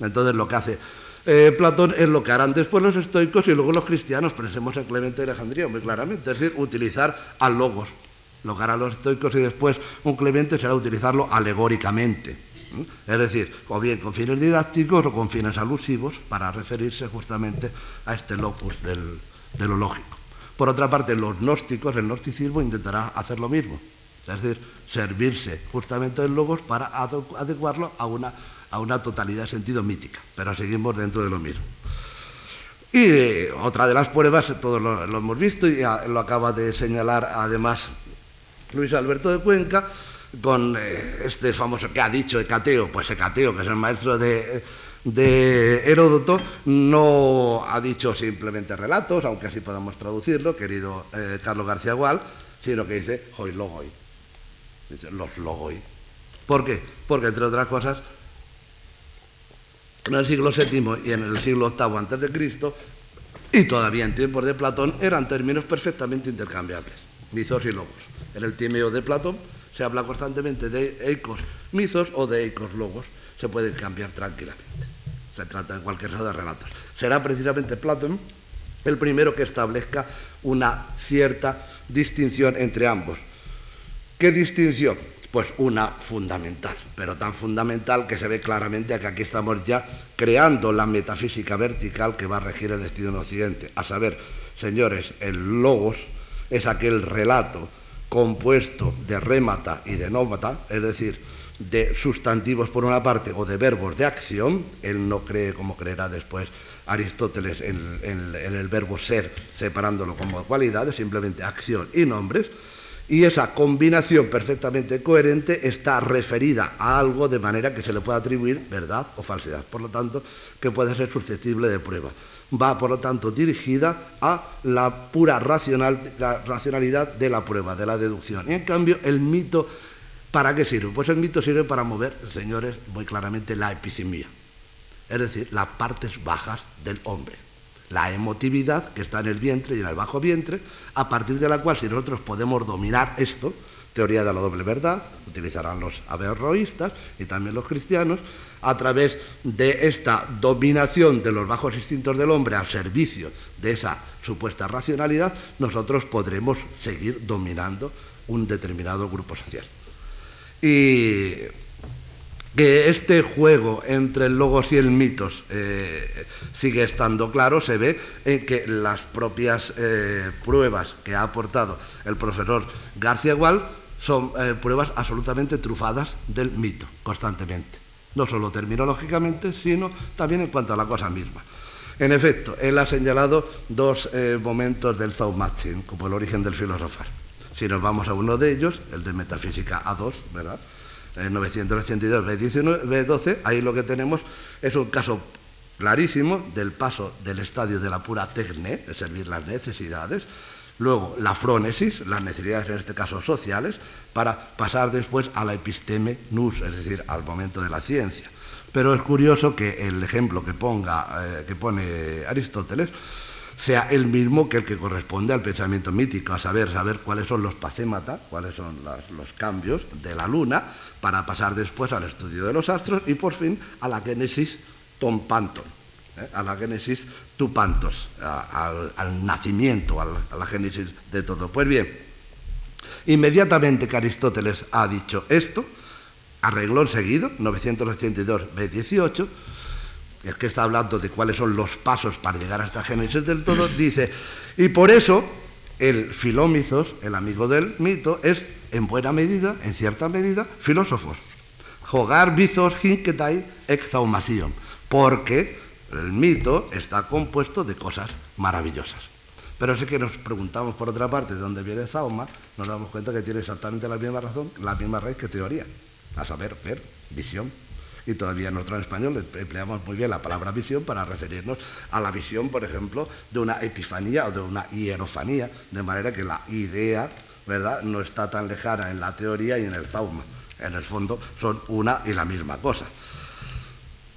Entonces lo que hace eh, Platón es lo que harán después los estoicos y luego los cristianos, pensemos en Clemente de Alejandría muy claramente, es decir, utilizar al logos, lo que harán los estoicos y después un Clemente será utilizarlo alegóricamente, es decir, o bien con fines didácticos o con fines alusivos para referirse justamente a este locus de lo lógico. Por otra parte, los gnósticos, el gnosticismo intentará hacer lo mismo, es decir, servirse justamente del logos para adecuarlo a una, a una totalidad de sentido mítica, pero seguimos dentro de lo mismo. Y eh, otra de las pruebas, todos lo, hemos visto y lo acaba de señalar además Luis Alberto de Cuenca, con eh, este famoso que ha dicho Hecateo, pues Hecateo, que es el maestro de de Heródoto no ha dicho simplemente relatos, aunque así podamos traducirlo, querido eh, Carlos García Gual, sino que dice hoi logoi, los logoi. ¿Por qué? Porque entre otras cosas, en el siglo VII y en el siglo VIII antes de Cristo, y todavía en tiempos de Platón, eran términos perfectamente intercambiables, mitos y logos. En el timeo de Platón se habla constantemente de eicos mitos o de eicos logos, se pueden cambiar tranquilamente se trata en cualquier caso de relatos. Será precisamente Platón el primero que establezca una cierta distinción entre ambos. ¿Qué distinción? Pues una fundamental, pero tan fundamental que se ve claramente que aquí estamos ya creando la metafísica vertical que va a regir el destino en Occidente. A saber, señores, el logos es aquel relato compuesto de rémata y de nómata, es decir, de sustantivos por una parte o de verbos de acción, él no cree como creerá después Aristóteles en, el verbo ser, separándolo como cualidades, simplemente acción y nombres, y esa combinación perfectamente coherente está referida a algo de manera que se le puede atribuir verdad o falsedad, por lo tanto, que puede ser susceptible de prueba. Va, por lo tanto, dirigida a la pura racional, la racionalidad de la prueba, de la deducción. Y en cambio, el mito, ¿para qué sirve? Pues el mito sirve para mover, señores, muy claramente la episimía es decir, las partes bajas del hombre. La emotividad que está en el vientre y en el bajo vientre, a partir de la cual si nosotros podemos dominar esto, teoría de la doble verdad, utilizarán los averroístas y también los cristianos, a través de esta dominación de los bajos instintos del hombre al servicio de esa supuesta racionalidad, nosotros podremos seguir dominando un determinado grupo social. Y que este juego entre el logos y el mitos eh, sigue estando claro, se ve en que las propias eh, pruebas que ha aportado el profesor García Gual son eh, pruebas absolutamente trufadas del mito, constantemente. No solo terminológicamente, sino también en cuanto a la cosa misma. En efecto, él ha señalado dos momentos del Zaumatzin como el origen del filosofar. Si nos vamos a uno de ellos, el de Metafísica A2, ¿verdad? en 982 B12, ahí lo que tenemos es un caso clarísimo del paso del estadio de la pura tecne, de servir las necesidades, luego la frónesis, las necesidades en este caso sociales, para pasar después a la episteme nous, es decir, al momento de la ciencia. Pero es curioso que el ejemplo que, ponga, eh, que pone Aristóteles sea el mismo que el que corresponde al pensamiento mítico, a saber, saber cuáles son los pacémata, cuáles son los cambios de la luna, para pasar después al estudio de los astros y por fin a la génesis tom panton, ¿eh? a la génesis tu pantos, al, nacimiento, a la génesis de todo. Pues bien, inmediatamente que Aristóteles ha dicho esto, arregló enseguida, 982 B18, es que está hablando de cuáles son los pasos para llegar a esta génesis del todo, dice, y por eso el Filómizos, el amigo del mito, es en buena medida, en cierta medida, filósofos. Jogar bizos hinketai exaumasion, porque el mito está compuesto de cosas maravillosas. Pero sí que nos preguntamos por otra parte de dónde viene Zauma, nos damos cuenta que tiene exactamente la misma razón, la misma raíz que teoría, a saber, ver, visión. Y todavía nosotros en español empleamos muy bien la palabra visión para referirnos a la visión, por ejemplo, de una epifanía o de una hierofanía, de manera que la idea ¿verdad? no está tan lejana en la teoría y en el zauma. En el fondo son una y la misma cosa.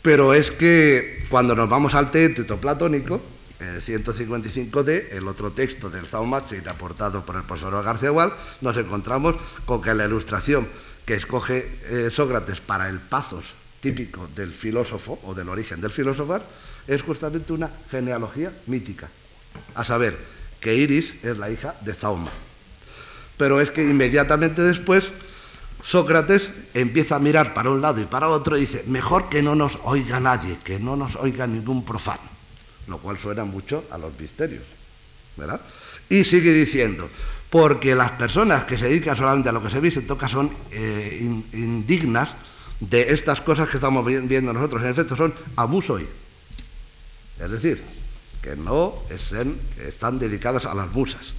Pero es que cuando nos vamos al teto platónico, el 155D, el otro texto del Zaumachir aportado por el profesor García Gual, nos encontramos con que la ilustración que escoge eh, Sócrates para el pasos típico del filósofo o del origen del filósofo es justamente una genealogía mítica. A saber, que Iris es la hija de Zauma pero es que inmediatamente después Sócrates empieza a mirar para un lado y para otro y dice, mejor que no nos oiga nadie, que no nos oiga ningún profano, lo cual suena mucho a los misterios, ¿verdad? Y sigue diciendo, porque las personas que se dedican solamente a lo que se se toca son eh, indignas de estas cosas que estamos viendo nosotros, en efecto son abusoi, es decir, que no están dedicadas a las musas.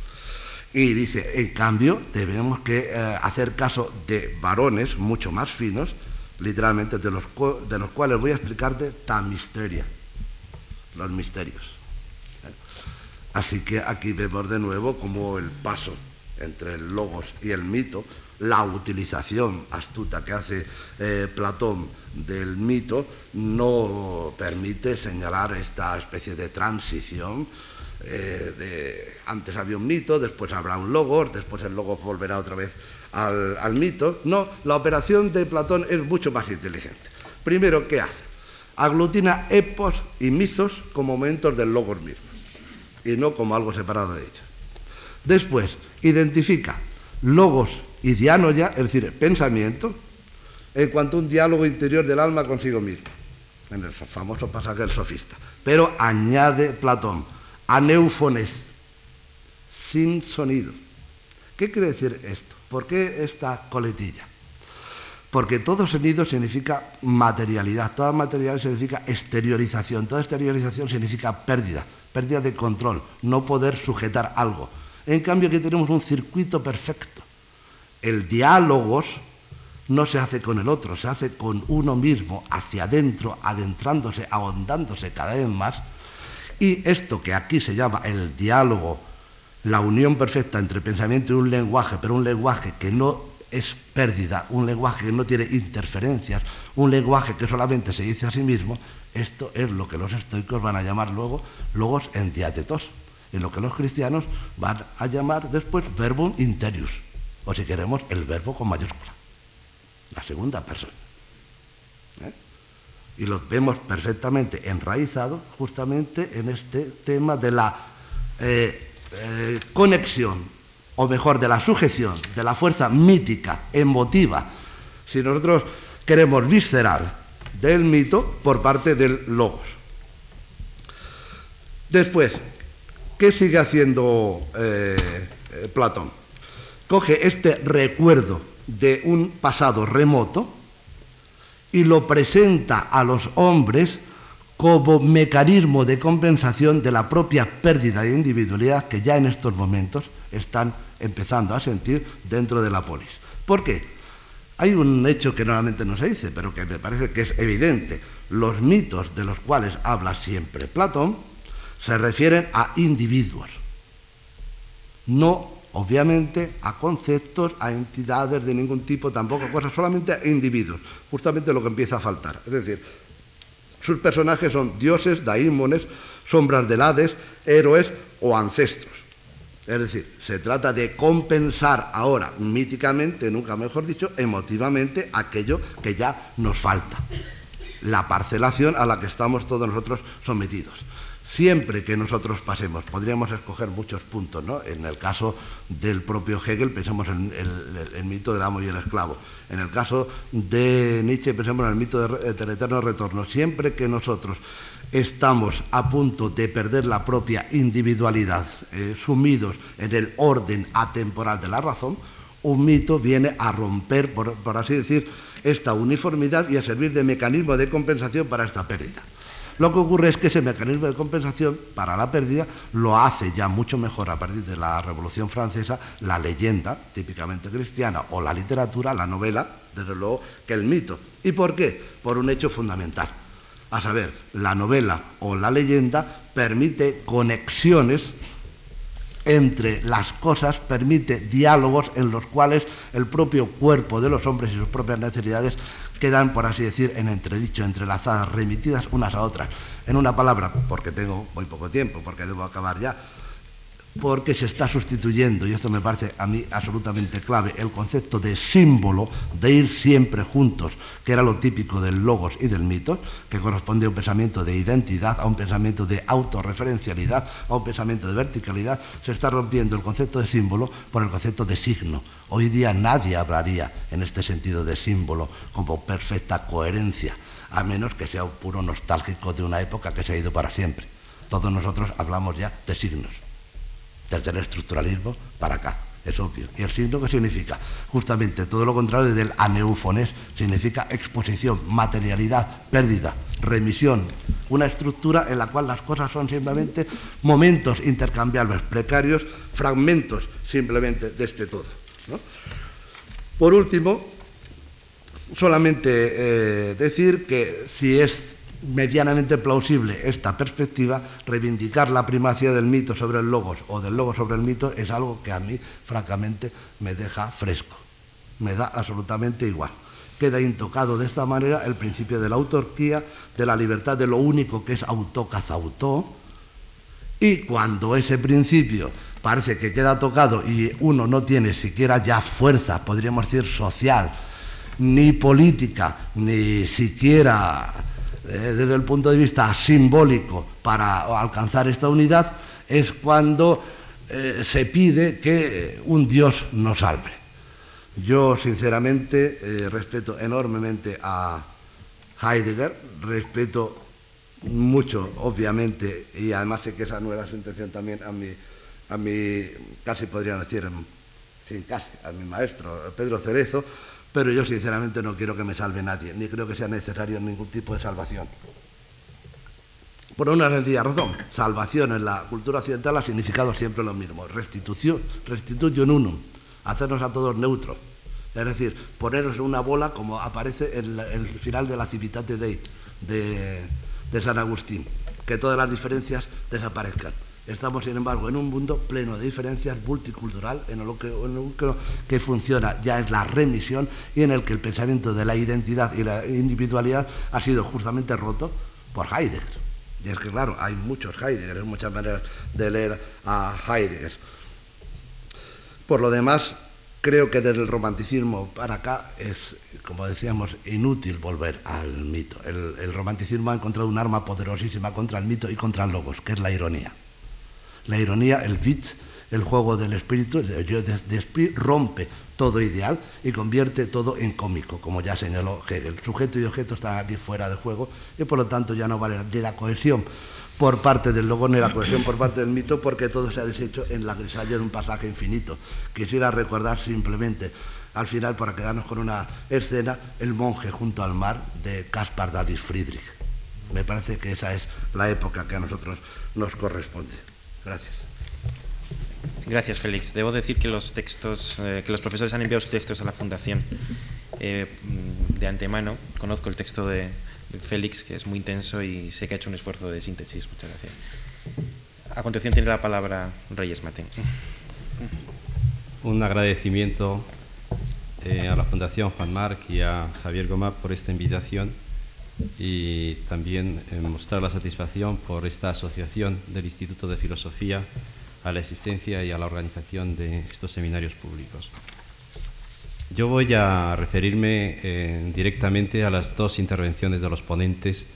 Y dice, en cambio, tenemos que eh, hacer caso de varones mucho más finos, literalmente, de los, de los cuales voy a explicarte tan misteria, los misterios. Así que aquí vemos de nuevo como el paso entre el logos y el mito, la utilización astuta que hace eh, Platón del mito, no permite señalar esta especie de transición eh, antes había un mito, después habrá un logos, después el logos volverá otra vez al, mito. No, la operación de Platón es mucho más inteligente. Primero, ¿qué hace? Aglutina epos y mitos como momentos del logos mismo, y no como algo separado de ellos. Después, identifica logos y dianoya, es decir, pensamiento, en cuanto a un diálogo interior del alma consigo mismo, en el famoso pasaje del sofista. Pero añade Platón, aneufones, sin sonido. ¿Qué quiere decir esto? ¿Por qué esta coletilla? Porque todo sonido significa materialidad, toda materialidad significa exteriorización, toda exteriorización significa pérdida, pérdida de control, no poder sujetar algo. En cambio aquí tenemos un circuito perfecto. El diálogos no se hace con el otro, se hace con uno mismo, hacia adentro, adentrándose, ahondándose cada vez más. Y esto que aquí se llama el diálogo, la unión perfecta entre pensamiento y un lenguaje, pero un lenguaje que no es pérdida, un lenguaje que no tiene interferencias, un lenguaje que solamente se dice a sí mismo, esto es lo que los estoicos van a llamar luego logos en diatetos, y lo que los cristianos van a llamar después verbum interius, o si queremos el verbo con mayúscula, la segunda persona. ¿eh? Y lo vemos perfectamente enraizado justamente en este tema de la eh, eh, conexión o mejor, de la sujeción, de la fuerza mítica, emotiva, si nosotros queremos visceral, del mito por parte del logos. Después, ¿qué sigue haciendo Platón? Coge este recuerdo de un pasado remoto y lo presenta a los hombres como mecanismo de compensación de la propia pérdida de individualidad que ya en estos momentos están empezando a sentir dentro de la polis. ¿Por qué? Hay un hecho que normalmente no se dice, pero que me parece que es evidente. Los mitos de los cuales habla siempre Platón se refieren a individuos, no obviamente a conceptos, a entidades de ningún tipo, tampoco a cosas, solamente a individuos, justamente lo que empieza a faltar. Es decir, sus personajes son dioses, daímones, sombras del Hades, héroes o ancestros. Es decir, se trata de compensar ahora, míticamente, nunca mejor dicho, emotivamente, aquello que ya nos falta. La parcelación a la que estamos todos nosotros sometidos. Siempre que nosotros pasemos, podríamos escoger muchos puntos, ¿no? En el caso del propio Hegel, pensamos en el, mito del amo y el esclavo. En el caso de Nietzsche, pensemos en el mito del eterno retorno. Siempre que nosotros estamos a punto de perder la propia individualidad, eh, sumidos en el orden atemporal de la razón, un mito viene a romper, por, así decir, esta uniformidad y a servir de mecanismo de compensación para esta pérdida. Lo que ocurre es que ese mecanismo de compensación para la pérdida lo hace ya mucho mejor a partir de la Revolución Francesa la leyenda, típicamente cristiana, o la literatura, la novela, desde luego, que el mito. ¿Y por qué? Por un hecho fundamental a saber, la novela o la leyenda permite conexiones entre las cosas, permite diálogos en los cuales el propio cuerpo de los hombres y sus propias necesidades quedan, por así decir, en entredicho, entrelazadas, remitidas unas a otras. En una palabra, porque tengo muy poco tiempo, porque debo acabar ya, porque se está sustituyendo, y esto me parece a mí absolutamente clave, el concepto de símbolo, de ir siempre juntos, que era lo típico del logos y del mito, que corresponde a un pensamiento de identidad, a un pensamiento de autorreferencialidad, a un pensamiento de verticalidad, se está rompiendo el concepto de símbolo por el concepto de signo. Hoy día nadie hablaría en este sentido de símbolo como perfecta coherencia, a menos que sea un puro nostálgico de una época que se ha ido para siempre. Todos nosotros hablamos ya de signos desde el estructuralismo para acá. Es obvio. ¿Y el signo qué significa? Justamente todo lo contrario del aneufonés. Significa exposición, materialidad, pérdida, remisión. Una estructura en la cual las cosas son simplemente momentos intercambiables, precarios, fragmentos simplemente de este todo. Por último, solamente eh, decir que si es medianamente plausible esta perspectiva, reivindicar la primacía del mito sobre el logos o del logos sobre el mito es algo que a mí, francamente, me deja fresco. Me da absolutamente igual. Queda intocado de esta manera el principio de la autorquía, de la libertad de lo único que es auto y cuando ese principio parece que queda tocado y uno no tiene siquiera ya fuerza, podríamos decir, social, ni política, ni siquiera desde el punto de vista simbólico para alcanzar esta unidad es cuando eh, se pide que un Dios nos salve. Yo sinceramente eh, respeto enormemente a Heidegger, respeto mucho, obviamente, y además sé que esa no era su intención también a mi, a mi casi podría decir, sin casi, a mi maestro Pedro Cerezo, pero yo sinceramente no quiero que me salve nadie, ni creo que sea necesario ningún tipo de salvación. Por una sencilla razón, salvación en la cultura occidental ha significado siempre lo mismo, restitución, restitución hacernos a todos neutros, es decir, ponernos en una bola como aparece en el final de la Civitate Dei de, de San Agustín, que todas las diferencias desaparezcan. Estamos, sin embargo, en un mundo pleno de diferencias, multicultural, en lo, que, en que, funciona ya es la remisión y en el que el pensamiento de la identidad y la individualidad ha sido justamente roto por Heidegger. Y es que, claro, hay muchos Heidegger, hay muchas maneras de leer a Heidegger. Por lo demás, creo que desde el romanticismo para acá es, como decíamos, inútil volver al mito. El, el romanticismo ha encontrado un arma poderosísima contra el mito y contra el logos, que es la ironía. La ironía, el Witz, el juego del espíritu, yo rompe todo ideal y convierte todo en cómico, como ya señaló Hegel. Sujeto y objeto están aquí fuera de juego y por lo tanto ya no vale ni la cohesión por parte del logo ni la cohesión por parte del mito porque todo se ha deshecho en la grisalla de un pasaje infinito. Quisiera recordar simplemente al final para quedarnos con una escena el monje junto al mar de Caspar David Friedrich. Me parece que esa es la época que a nosotros nos corresponde. Gracias. Gracias, Félix. Debo decir que los textos, eh, que los profesores han enviado sus textos a la Fundación eh, de antemano. Conozco el texto de Félix, que es muy intenso y sé que ha hecho un esfuerzo de síntesis. Muchas gracias. A continuación tiene la palabra Reyes Mate. Un agradecimiento eh, a la Fundación Juan Marc y a Javier Goma por esta invitación y también eh, mostrar la satisfacción por esta asociación del Instituto de Filosofía a la existencia y a la organización de estos seminarios públicos. Yo voy a referirme eh, directamente a las dos intervenciones de los ponentes,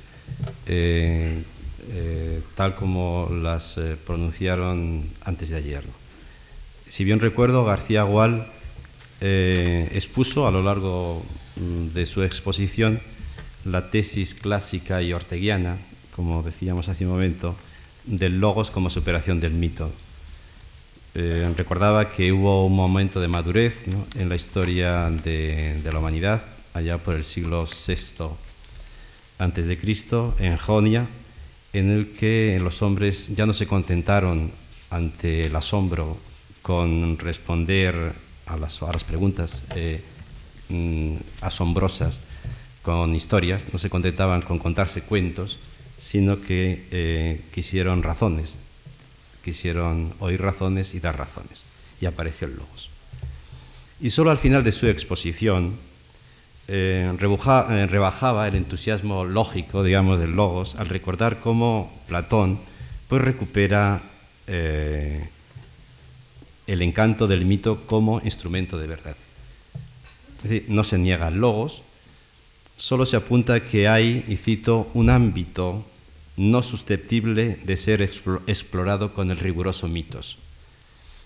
eh, eh, tal como las pronunciaron antes de ayer. Si bien recuerdo, García Gual expuso a lo largo mm, de su exposición la tesis clásica y orteguiana, como decíamos hace un momento, del logos como superación del mito. Eh, recordaba que hubo un momento de madurez en la historia de, la humanidad, allá por el siglo VI antes de Cristo, en Jonia, en el que los hombres ya no se contentaron ante el asombro con responder a las, a las preguntas eh, mm, asombrosas con historias, no se contentaban con contarse cuentos, sino que eh, quisieron razones, quisieron oír razones y dar razones. Y apareció el Logos. Y solo al final de su exposición eh, eh, rebajaba el entusiasmo lógico, digamos, del Logos al recordar cómo Platón pues recupera el encanto del mito como instrumento de verdad. Es decir, no se niega al Logos, solo se apunta que hay, y cito, un ámbito no susceptible de ser explorado con el riguroso mitos,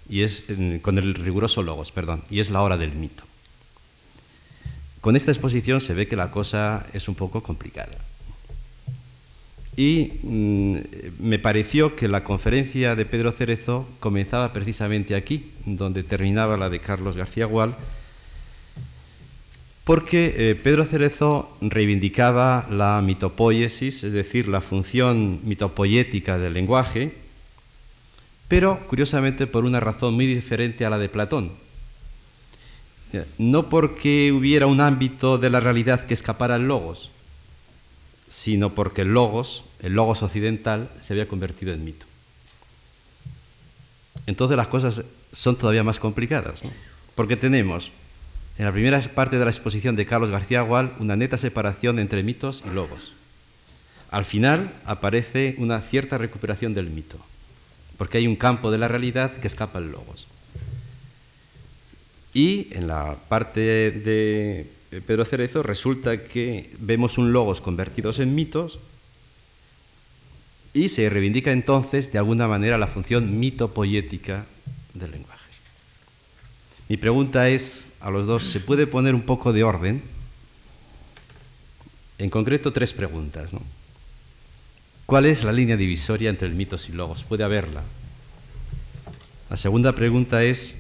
y es, con el riguroso logos, perdón, y es la hora del mito. Con esta exposición se ve que la cosa es un poco complicada. Y mmm, me pareció que la conferencia de Pedro Cerezo comenzaba precisamente aquí, donde terminaba la de Carlos García Gual, porque eh, Pedro Cerezo reivindicaba la mitopoiesis, es decir, la función mitopoiética del lenguaje, pero curiosamente por una razón muy diferente a la de Platón. No porque hubiera un ámbito de la realidad que escapara al logos, sino porque el logos, el logos occidental, se había convertido en mito. Entonces las cosas son todavía más complicadas, porque tenemos en la primera parte de la exposición de Carlos García Gual una neta separación entre mitos y logos. Al final aparece una cierta recuperación del mito, porque hay un campo de la realidad que escapa al logos. Y en la parte de Pedro Cerezo resulta que vemos un logos convertidos en mitos y se reivindica entonces de alguna manera la función mitopoética del lenguaje. Mi pregunta es, a los dos, ¿se puede poner un poco de orden? En concreto, tres preguntas. ¿Cuál es la línea divisoria entre el mitos y logos? ¿Puede haberla? La segunda pregunta es,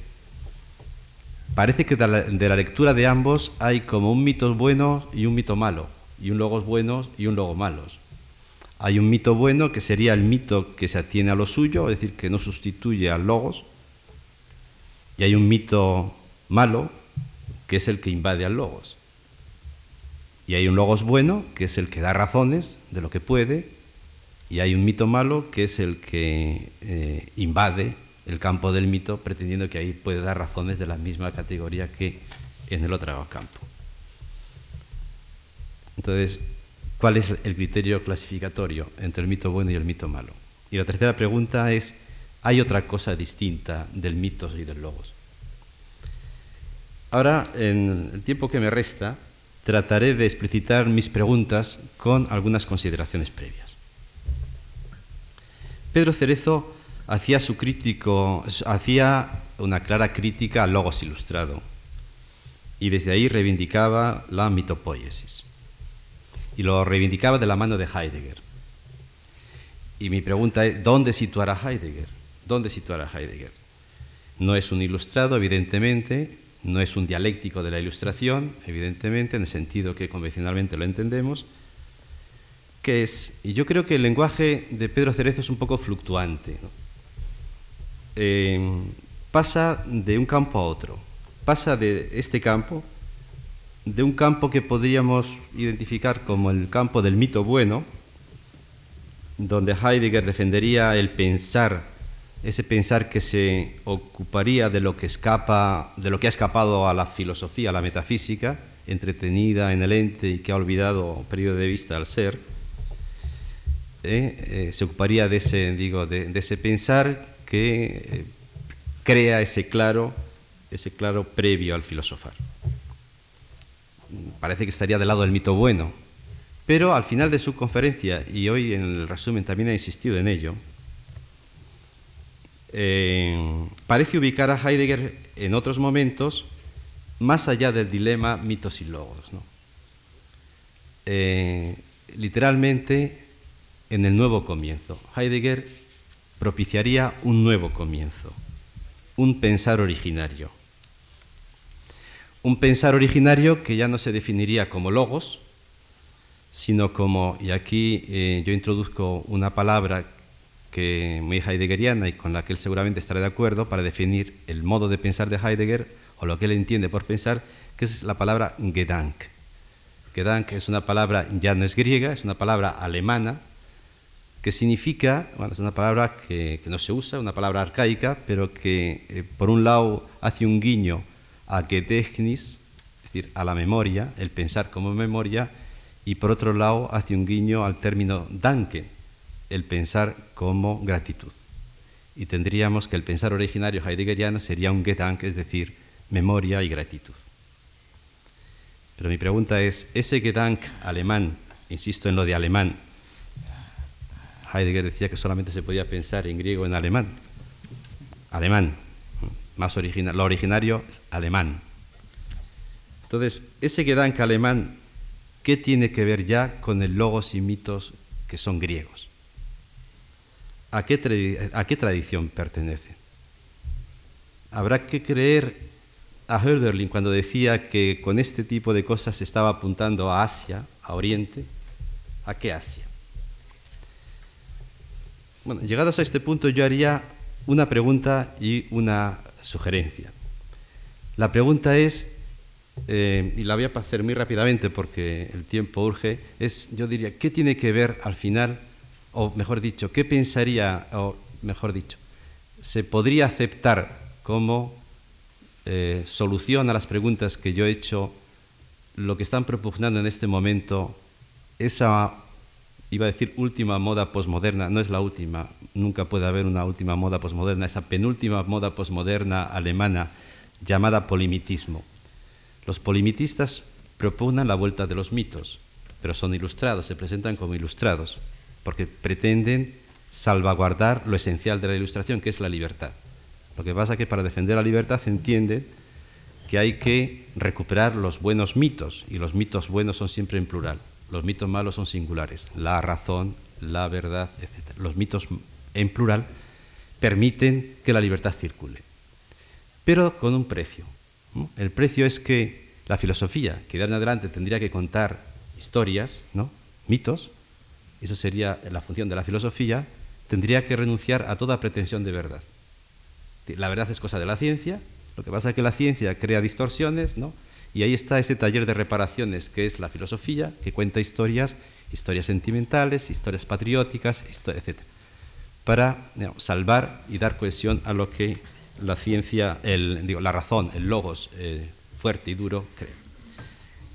parece que de la, lectura de ambos hay como un mito bueno y un mito malo, y un logos bueno y un logo malos. Hay un mito bueno que sería el mito que se atiene a lo suyo, es decir, que no sustituye al logos, y hay un mito malo que es el que invade al logos. Y hay un logos bueno que es el que da razones de lo que puede, y hay un mito malo que es el que eh, invade el campo del mito pretendiendo que ahí puede dar razones de la misma categoría que en el otro campo. Entonces, ¿cuál es el criterio clasificatorio entre el mito bueno y el mito malo? Y la tercera pregunta es, ¿hay otra cosa distinta del mito y del logos? Ahora, en el tiempo que me resta, trataré de explicitar mis preguntas con algunas consideraciones previas. Pedro Cerezo hacía su crítico, hacía una clara crítica al logos ilustrado y desde ahí reivindicaba la mitopoiesis. Y lo reivindicaba de la mano de Heidegger. Y mi pregunta es, ¿dónde situará Heidegger? ¿Dónde situará Heidegger? No es un ilustrado, evidentemente, no es un dialéctico de la ilustración, evidentemente, en el sentido que convencionalmente lo entendemos, que es, y yo creo que el lenguaje de Pedro Cerezo es un poco fluctuante. Eh, pasa de un campo a otro. Pasa de este campo, de un campo que podríamos identificar como el campo del mito bueno, donde Heidegger defendería el pensar, ese pensar que se ocuparía de lo que escapa, de lo que ha escapado a la filosofía, a la metafísica, entretenida en el ente y que ha olvidado periodo de vista al ser, eh, eh, se ocuparía de ese, digo, de, ese pensar que eh, crea ese claro, ese claro previo al filosofar. Parece que estaría del lado del mito bueno, pero al final de su conferencia, y hoy en el resumen también ha insistido en ello, eh, parece ubicar a Heidegger en otros momentos más allá del dilema mitos y logos. Eh, literalmente en el nuevo comienzo. Heidegger propiciaría un nuevo comienzo, un pensar originario. Un pensar originario que ya no se definiría como logos, sino como, y aquí eh, yo introduzco una palabra que muy heideggeriana y con la que él seguramente estará de acuerdo para definir el modo de pensar de Heidegger o lo que él entiende por pensar, que es la palabra Gedank. Gedank es una palabra, ya no es griega, es una palabra alemana, que significa, bueno, es una palabra que, que, no se usa, una palabra arcaica, pero que eh, por un lado hace un guiño a Gedächtnis, es decir, a la memoria, el pensar como memoria, y por otro lado hace un guiño al término Danke, el pensar como gratitud. Y tendríamos que el pensar originario heideggeriano sería un Gedanke, es decir, memoria y gratitud. Pero mi pregunta es, ese Gedank alemán, insisto en lo de alemán, Heidegger decía que solamente se podía pensar en griego en alemán. Alemán, más original, lo originario es alemán. Entonces, ese Gedanke alemán, ¿qué tiene que ver ya con el logos y mitos que son griegos? ¿A qué, tradición pertenece? Habrá que creer a Hölderlin cuando decía que con este tipo de cosas se estaba apuntando a Asia, a Oriente. ¿A qué Asia? Bueno, llegados a este punto yo haría una pregunta y una sugerencia. La pregunta es, eh, y la voy a hacer muy rápidamente porque el tiempo urge, es, yo diría, ¿qué tiene que ver al final, o mejor dicho, qué pensaría, o mejor dicho, se podría aceptar como eh, solución a las preguntas que yo he hecho lo que están propugnando en este momento esa iba a decir última moda posmoderna, no es la última, nunca puede haber una última moda posmoderna, esa penúltima moda posmoderna alemana llamada polimitismo. Los polimitistas proponen la vuelta de los mitos, pero son ilustrados, se presentan como ilustrados, porque pretenden salvaguardar lo esencial de la ilustración, que es la libertad. Lo que pasa es que para defender la libertad entienden que hay que recuperar los buenos mitos, y los mitos buenos son siempre en plural. Los mitos malos son singulares, la razón, la verdad, etc. Los mitos en plural permiten que la libertad circule, pero con un precio. El precio es que la filosofía, que de en adelante tendría que contar historias, ¿no? mitos, eso sería la función de la filosofía, tendría que renunciar a toda pretensión de verdad. La verdad es cosa de la ciencia, lo que pasa es que la ciencia crea distorsiones, ¿no? Y ahí está ese taller de reparaciones que es la filosofía, que cuenta historias, historias sentimentales, historias patrióticas, etc. Para salvar y dar cohesión a lo que la ciencia, el, digo, la razón, el logos eh, fuerte y duro cree.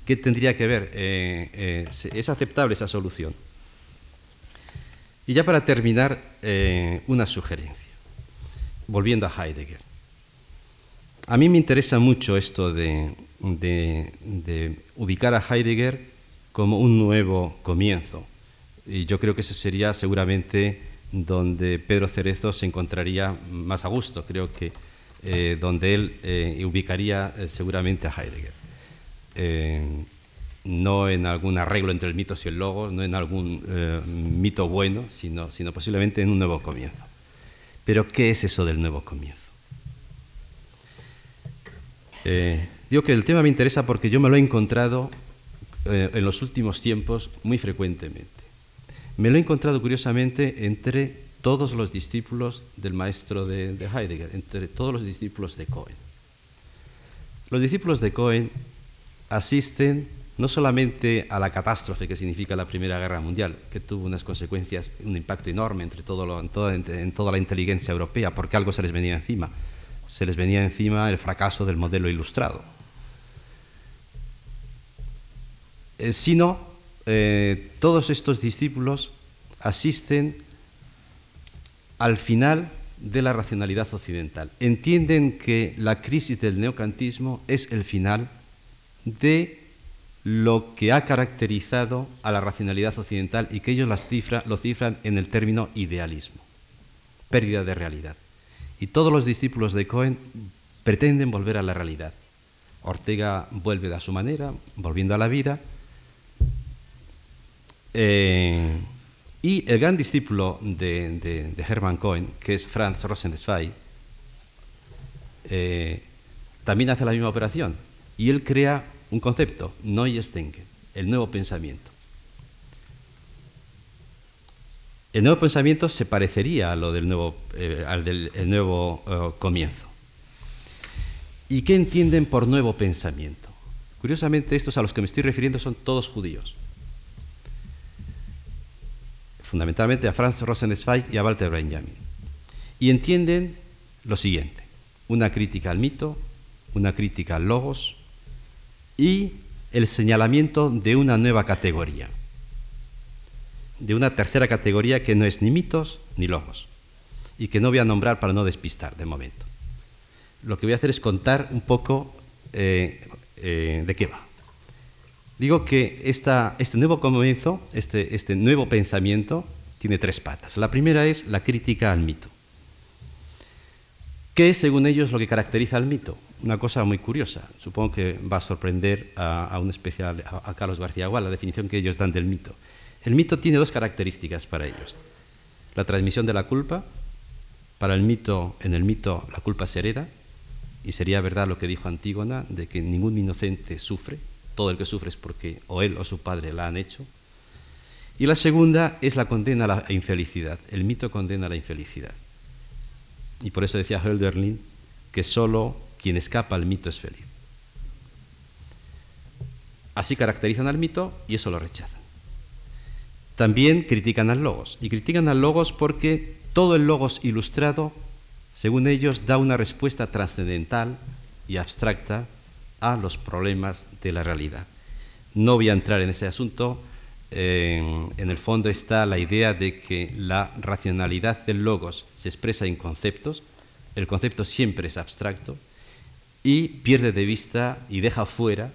¿Qué tendría que ver? Eh, eh, ¿Es aceptable esa solución? Y ya para terminar, una sugerencia, volviendo a Heidegger. A mí me interesa mucho esto de, ubicar a Heidegger como un nuevo comienzo. Y yo creo que ese sería seguramente donde Pedro Cerezo se encontraría más a gusto. Creo que eh, donde él eh, ubicaría eh, seguramente a Heidegger. No en algún arreglo entre el mito y el logo, no en algún mito bueno, sino, sino posiblemente en un nuevo comienzo. Pero ¿qué es eso del nuevo comienzo? digo que el tema me interesa porque yo me lo he encontrado en los últimos tiempos muy frecuentemente. Me lo he encontrado curiosamente entre todos los discípulos del maestro de, Heidegger, entre todos los discípulos de Cohen. Los discípulos de Cohen asisten no solamente a la catástrofe que significa la Primera Guerra Mundial, que tuvo unas consecuencias, un impacto enorme entre todo en, toda, en, toda, la inteligencia europea, porque algo se les venía encima. Se les venía encima el fracaso del modelo ilustrado. Eh, sino, eh, todos estos discípulos asisten al final de la racionalidad occidental. Entienden que la crisis del neocantismo es el final de lo que ha caracterizado a la racionalidad occidental y que ellos lo cifran en el término idealismo, pérdida de realidad. Y todos los discípulos de Cohen pretenden volver a la realidad. Ortega vuelve a su manera, volviendo a la vida. Eh, y el gran discípulo de, Hermann Cohen, que es Franz Rosenzweig, eh, también hace la misma operación. Y él crea un concepto, Neues Denken, el nuevo pensamiento. El nuevo pensamiento se parecería a lo del nuevo, eh, al del nuevo eh, comienzo. ¿Y qué entienden por nuevo pensamiento? Curiosamente, estos a los que me estoy refiriendo son todos judíos fundamentalmente a Franz Rosenzweig y a Walter Benjamin. Y entienden lo siguiente, una crítica al mito, una crítica al logos y el señalamiento de una nueva categoría, de una tercera categoría que no es ni mitos ni logos, y que no voy a nombrar para no despistar de momento. Lo que voy a hacer es contar un poco eh, eh, de qué va. Digo que este nuevo comienzo, este, este nuevo pensamiento, tiene tres patas. La primera es la crítica al mito. ¿Qué es, según ellos, lo que caracteriza al mito? Una cosa muy curiosa. Supongo que va a sorprender a, un especial, a, Carlos García Gual, la definición que ellos dan del mito. El mito tiene dos características para ellos. La transmisión de la culpa. Para el mito, en el mito, la culpa se hereda. Y sería verdad lo que dijo Antígona, de que ningún inocente sufre, todo el que sufre es porque o él o su padre la han hecho. Y la segunda es la condena a la infelicidad. El mito condena a la infelicidad. Y por eso decía Hölderlin que solo quien escapa al mito es feliz. Así caracterizan al mito y eso lo rechazan. También critican al logos. Y critican al logos porque todo el logos ilustrado, según ellos, da una respuesta trascendental y abstracta a los problemas de la realidad. No voy a entrar en ese asunto. en el fondo está la idea de que la racionalidad del logos se expresa en conceptos, el concepto siempre es abstracto y pierde de vista y deja fuera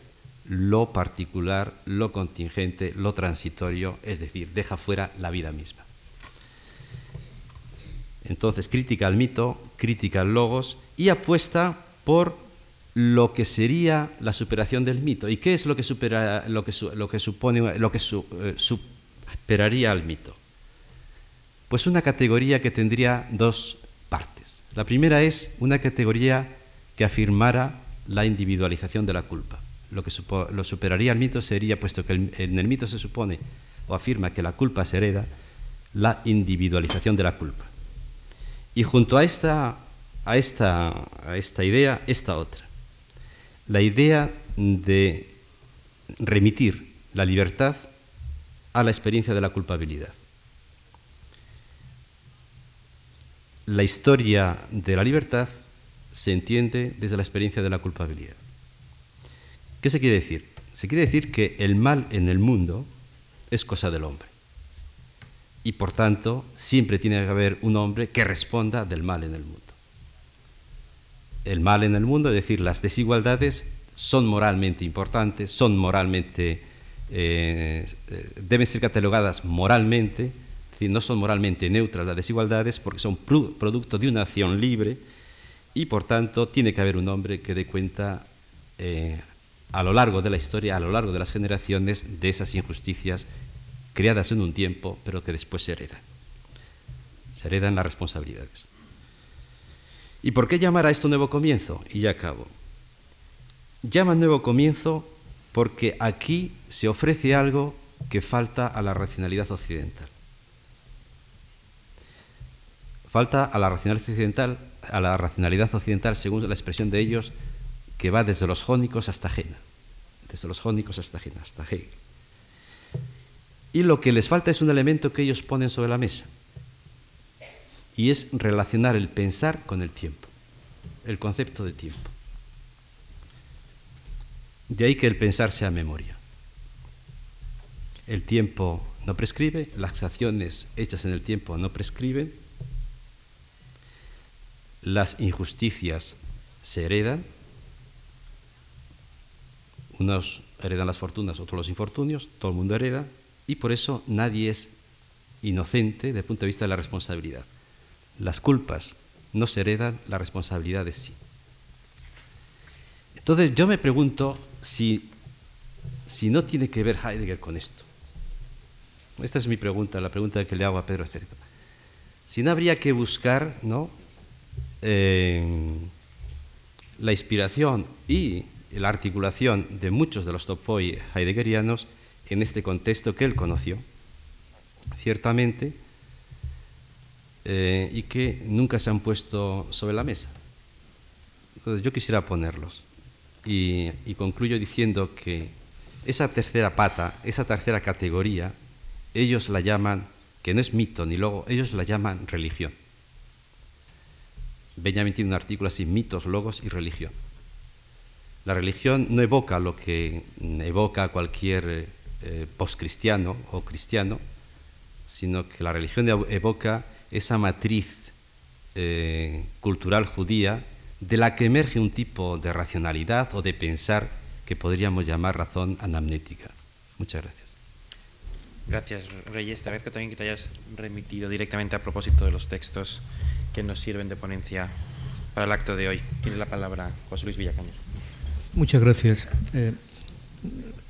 lo particular, lo contingente, lo transitorio, es decir, deja fuera la vida misma. Entonces, crítica al mito, crítica al logos y apuesta por lo que sería la superación del mito. ¿Y qué es lo que, supera, lo que, lo que supone, lo que eh, superaría al mito? Pues una categoría que tendría dos partes. La primera es una categoría que afirmara la individualización de la culpa. Lo que lo superaría el mito sería, puesto que en el mito se supone o afirma que la culpa se hereda, la individualización de la culpa. Y junto a esta, a esta, a esta idea, esta otra. La idea de remitir la libertad a la experiencia de la culpabilidad. La historia de la libertad se entiende desde la experiencia de la culpabilidad. ¿Qué se quiere decir? Se quiere decir que el mal en el mundo es cosa del hombre. Y por tanto, siempre tiene que haber un hombre que responda del mal en el mundo. El mal en el mundo, es decir, las desigualdades son moralmente importantes, son moralmente, eh, eh, deben ser catalogadas moralmente, es decir, no son moralmente neutras las desigualdades porque son producto de una acción libre y por tanto tiene que haber un hombre que dé cuenta eh, a lo largo de la historia, a lo largo de las generaciones, de esas injusticias creadas en un tiempo, pero que después se heredan. Se heredan las responsabilidades. ¿Y por qué llamar a esto nuevo comienzo? Y ya acabo. Llama nuevo comienzo porque aquí se ofrece algo que falta a la racionalidad occidental. Falta a la racionalidad occidental, a la racionalidad occidental según la expresión de ellos, que va desde los jónicos hasta Jena, desde los jónicos hasta Jena, hasta Hegel. Y lo que les falta es un elemento que ellos ponen sobre la mesa, y es relacionar el pensar con el tiempo, el concepto de tiempo. De ahí que el pensar sea memoria. El tiempo no prescribe, las acciones hechas en el tiempo no prescriben, las injusticias se heredan, unos heredan las fortunas, otros los infortunios, todo el mundo hereda, y por eso nadie es inocente desde el punto de vista de la responsabilidad. Las culpas no se heredan, las responsabilidades sí. Entonces yo me pregunto si, si no tiene que ver Heidegger con esto. Esta es mi pregunta, la pregunta que le hago a Pedro Cerito. Si no habría que buscar ¿no? La inspiración y la articulación de muchos de los topoi heideggerianos en este contexto que él conoció, ciertamente, eh, y que nunca se han puesto sobre la mesa. Entonces yo quisiera ponerlos. Y, y concluyo diciendo que esa tercera pata, esa tercera categoría, ellos la llaman, que no es mito ni logo, ellos la llaman religión. Benjamin tiene un artículo así, mitos, logos y religión. La religión no evoca lo que evoca cualquier eh, eh, postcristiano o cristiano, sino que la religión evoca esa matriz eh, cultural judía de la que emerge un tipo de racionalidad o de pensar que podríamos llamar razón anamnética. Muchas gracias. Gracias, Reyes. Te agradezco también que te hayas remitido directamente a propósito de los textos que nos sirven de ponencia para el acto de hoy. Tiene la palabra José Luis Villacaños. Muchas gracias. Eh,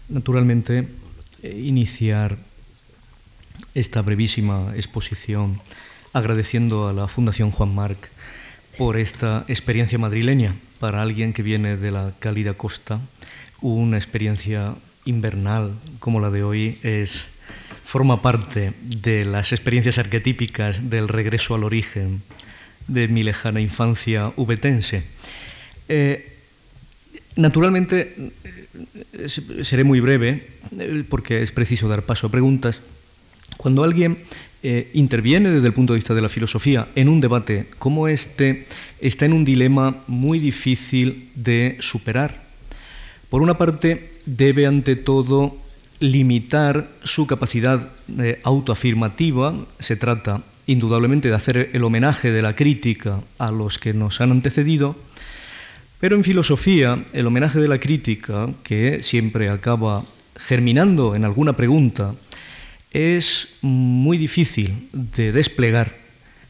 naturalmente, eh, iniciar esta brevísima exposición agradeciendo a la Fundación Juan Marc por esta experiencia madrileña. Para alguien que viene de la cálida costa, una experiencia invernal como la de hoy es forma parte de las experiencias arquetípicas del regreso al origen de mi lejana infancia ubetense. Eh, Naturalmente, eh, seré muy breve eh, porque es preciso dar paso a preguntas. Cuando alguien interviene desde el punto de vista de la filosofía en un debate como este, está en un dilema muy difícil de superar. Por una parte, debe ante todo limitar su capacidad autoafirmativa. Se trata indudablemente de hacer el homenaje de la crítica a los que nos han antecedido pero en filosofía, el homenaje de la crítica, que siempre acaba germinando en alguna pregunta, es muy difícil de desplegar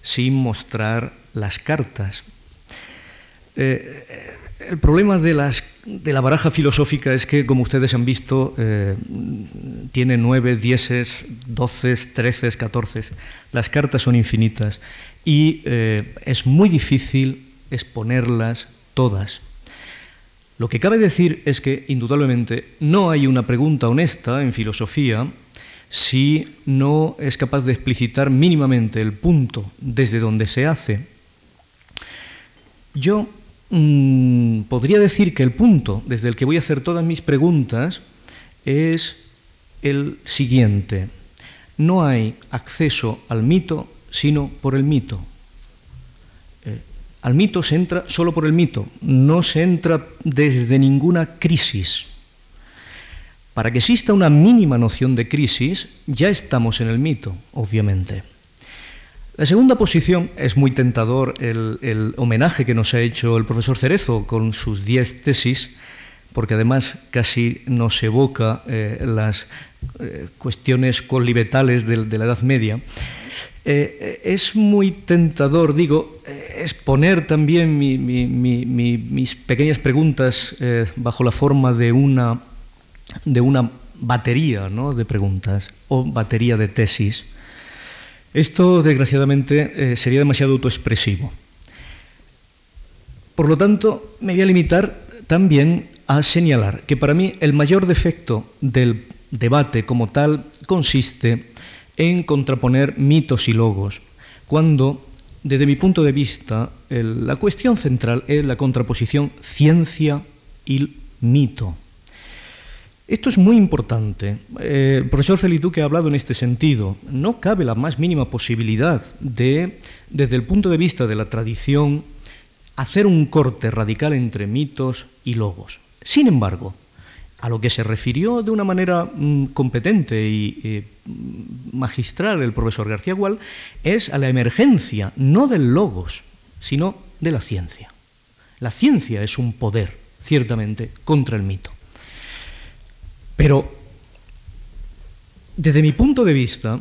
sin mostrar las cartas. Eh, el problema de, la baraja filosófica es que, como ustedes han visto, eh, tiene nueve, dieces, doces, treces, catorces. Las cartas son infinitas y eh, es muy difícil exponerlas todas. Lo que cabe decir es que, indudablemente, no hay una pregunta honesta en filosofía si no es capaz de explicitar mínimamente el punto desde donde se hace. Yo mm, podría decir que el punto desde el que voy a hacer todas mis preguntas es el siguiente. No hay acceso al mito sino por el mito. Eh, al mito se entra solo por el mito, no se entra desde ninguna crisis. Para que exista una mínima noción de crisis, ya estamos en el mito, obviamente. La segunda posición es muy tentador el, homenaje que nos ha hecho el profesor Cerezo con sus diez tesis, porque además casi nos evoca eh, las eh, cuestiones colibetales de, la Edad Media. Eh, es muy tentador, digo, exponer también mis pequeñas preguntas bajo la forma de una de una batería de preguntas o batería de tesis. Esto, desgraciadamente, eh, sería demasiado autoexpresivo. Por lo tanto, me voy a limitar también a señalar que para mí el mayor defecto del debate como tal consiste en contraponer mitos y logos, cuando, desde mi punto de vista, la cuestión central es la contraposición ciencia y mito. Esto es muy importante. Eh, el profesor Feliz Duque ha hablado en este sentido. No cabe la más mínima posibilidad de, desde el punto de vista de la tradición, hacer un corte radical entre mitos y logos. Sin embargo, a lo que se refirió de una manera mm, competente y eh, magistral el profesor García Gual es a la emergencia no del logos, sino de la ciencia. La ciencia es un poder, ciertamente, contra el mito. Pero, desde mi punto de vista,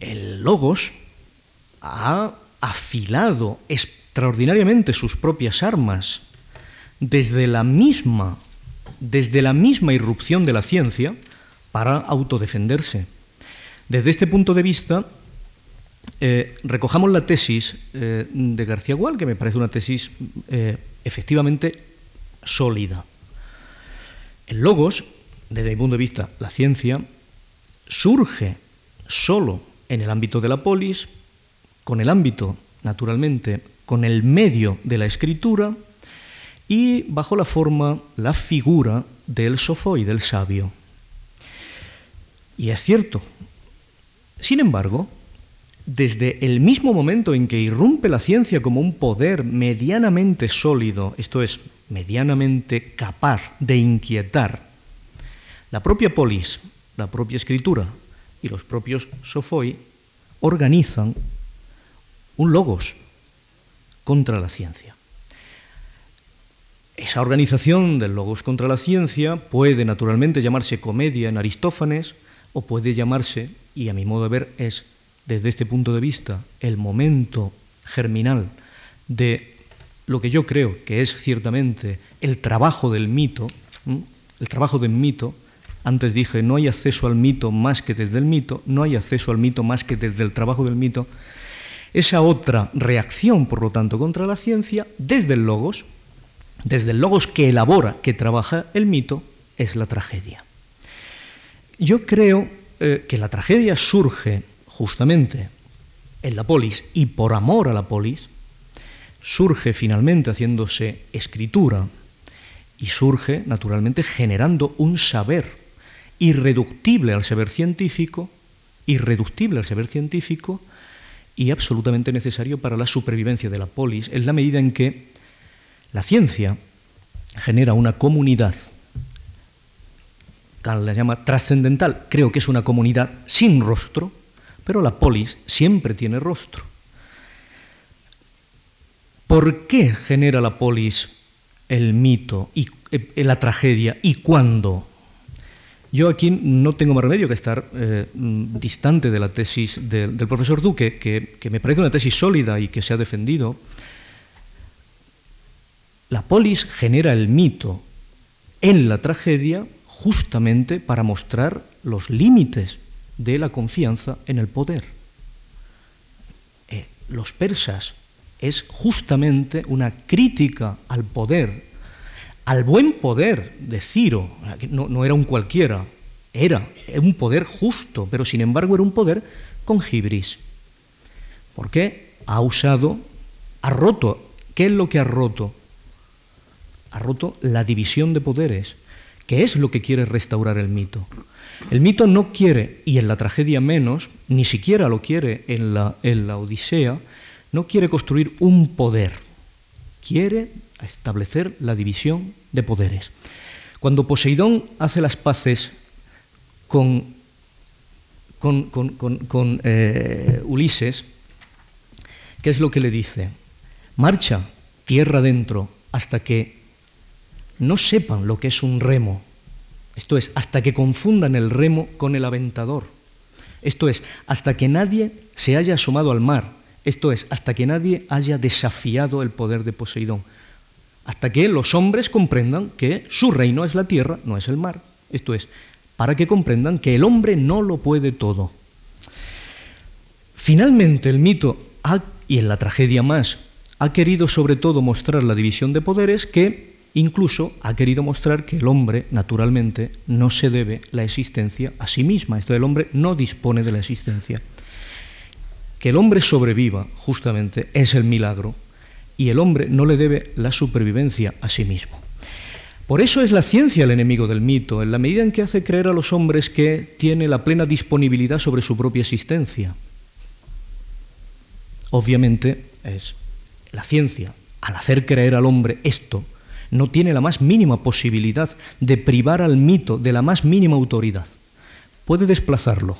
el logos ha afilado extraordinariamente sus propias armas desde la misma, desde la misma irrupción de la ciencia para autodefenderse. Desde este punto de vista, eh, recojamos la tesis eh, de García Gual, que me parece una tesis eh, efectivamente sólida. El logos, desde mi punto de vista, la ciencia, surge solo en el ámbito de la polis, con el ámbito, naturalmente, con el medio de la escritura y bajo la forma, la figura del y del sabio. Y es cierto. Sin embargo, desde el mismo momento en que irrumpe la ciencia como un poder medianamente sólido, esto es, medianamente capaz de inquietar, la propia polis, la propia escritura y los propios sofoi organizan un logos contra la ciencia. Esa organización del logos contra la ciencia puede naturalmente llamarse comedia en Aristófanes o puede llamarse, y a mi modo de ver es desde este punto de vista el momento germinal de lo que yo creo que es ciertamente el trabajo del mito, el trabajo del mito, antes dije, no hay acceso al mito más que desde el mito, no hay acceso al mito más que desde el trabajo del mito, esa otra reacción, por lo tanto, contra la ciencia, desde el logos, desde el logos que elabora, que trabaja el mito, es la tragedia. Yo creo eh, que la tragedia surge justamente en la polis y por amor a la polis, surge finalmente haciéndose escritura y surge naturalmente generando un saber irreductible al saber científico, irreductible al saber científico y absolutamente necesario para la supervivencia de la polis, en la medida en que la ciencia genera una comunidad, que la llama trascendental, creo que es una comunidad sin rostro, pero la polis siempre tiene rostro. ¿Por qué genera la polis el mito y eh, la tragedia y cuándo? Yo aquí no tengo más remedio que estar eh, distante de la tesis del profesor Duque, que, que me parece una tesis sólida y que se ha defendido. La polis genera el mito en la tragedia justamente para mostrar los límites de la confianza en el poder. Eh, los persas es justamente una crítica al poder, al buen poder de Ciro. No, no era un cualquiera, era un poder justo, pero sin embargo era un poder con gibris. ¿Por qué? Ha usado, ha roto. ¿Qué es lo que ha roto? Ha roto la división de poderes, que es lo que quiere restaurar el mito. El mito no quiere, y en la tragedia menos, ni siquiera lo quiere en la, en la Odisea, no quiere construir un poder, quiere establecer la división de poderes. Cuando Poseidón hace las paces con, con, eh, Ulises, ¿qué es lo que le dice? Marcha tierra adentro hasta que no sepan lo que es un remo. Esto es, hasta que confundan el remo con el aventador. Esto es, hasta que nadie se haya asomado al mar. Esto es, hasta que nadie haya desafiado el poder de Poseidón. Hasta que los hombres comprendan que su reino es la tierra, no es el mar. Esto es, para que comprendan que el hombre no lo puede todo. Finalmente el mito, y en la tragedia más, ha querido sobre todo mostrar la división de poderes que incluso ha querido mostrar que el hombre, naturalmente, no se debe la existencia a sí misma. Esto el hombre no dispone de la existencia. Que el hombre sobreviva, justamente, es el milagro, y el hombre no le debe la supervivencia a sí mismo. Por eso es la ciencia el enemigo del mito, en la medida en que hace creer a los hombres que tiene la plena disponibilidad sobre su propia existencia. Obviamente es la ciencia, al hacer creer al hombre esto, no tiene la más mínima posibilidad de privar al mito de la más mínima autoridad. Puede desplazarlo,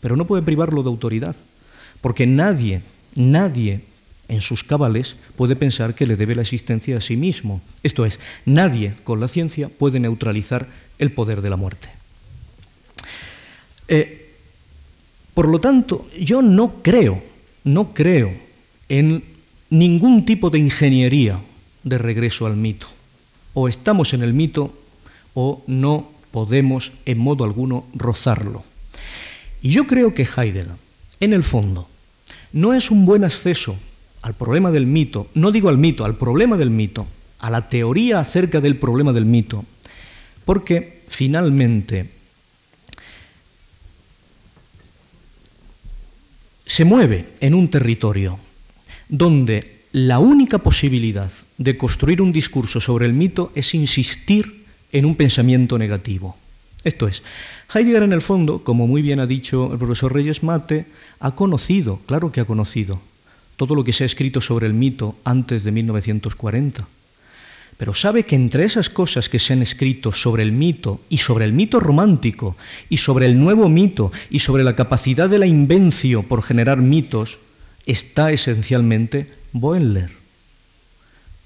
pero no puede privarlo de autoridad, porque nadie, nadie en sus cabales puede pensar que le debe la existencia a sí mismo. Esto es, nadie con la ciencia puede neutralizar el poder de la muerte. Eh, por lo tanto, yo no creo, no creo en ningún tipo de ingeniería de regreso al mito. O estamos en el mito o no podemos en modo alguno rozarlo. Y yo creo que Heidegger, en el fondo, no es un buen acceso al problema del mito, no digo al mito, al problema del mito, a la teoría acerca del problema del mito, porque finalmente se mueve en un territorio donde la única posibilidad de construir un discurso sobre el mito es insistir en un pensamiento negativo. Esto es, Heidegger en el fondo, como muy bien ha dicho el profesor Reyes Mate, ha conocido, claro que ha conocido, todo lo que se ha escrito sobre el mito antes de 1940. Pero sabe que entre esas cosas que se han escrito sobre el mito y sobre el mito romántico y sobre el nuevo mito y sobre la capacidad de la invencio por generar mitos, está esencialmente Boenler,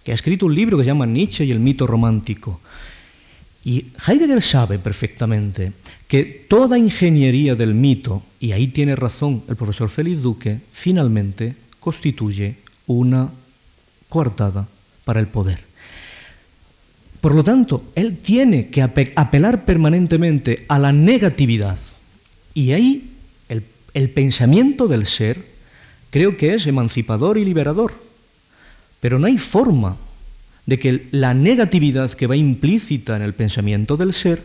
que ha escrito un libro que se llama Nietzsche y el mito romántico. Y Heidegger sabe perfectamente que toda ingeniería del mito, y ahí tiene razón el profesor Félix Duque, finalmente constituye una coartada para el poder. Por lo tanto, él tiene que apelar permanentemente a la negatividad. Y ahí el, pensamiento del ser creo que es emancipador y liberador. Pero no hay forma de que la negatividad que va implícita en el pensamiento del ser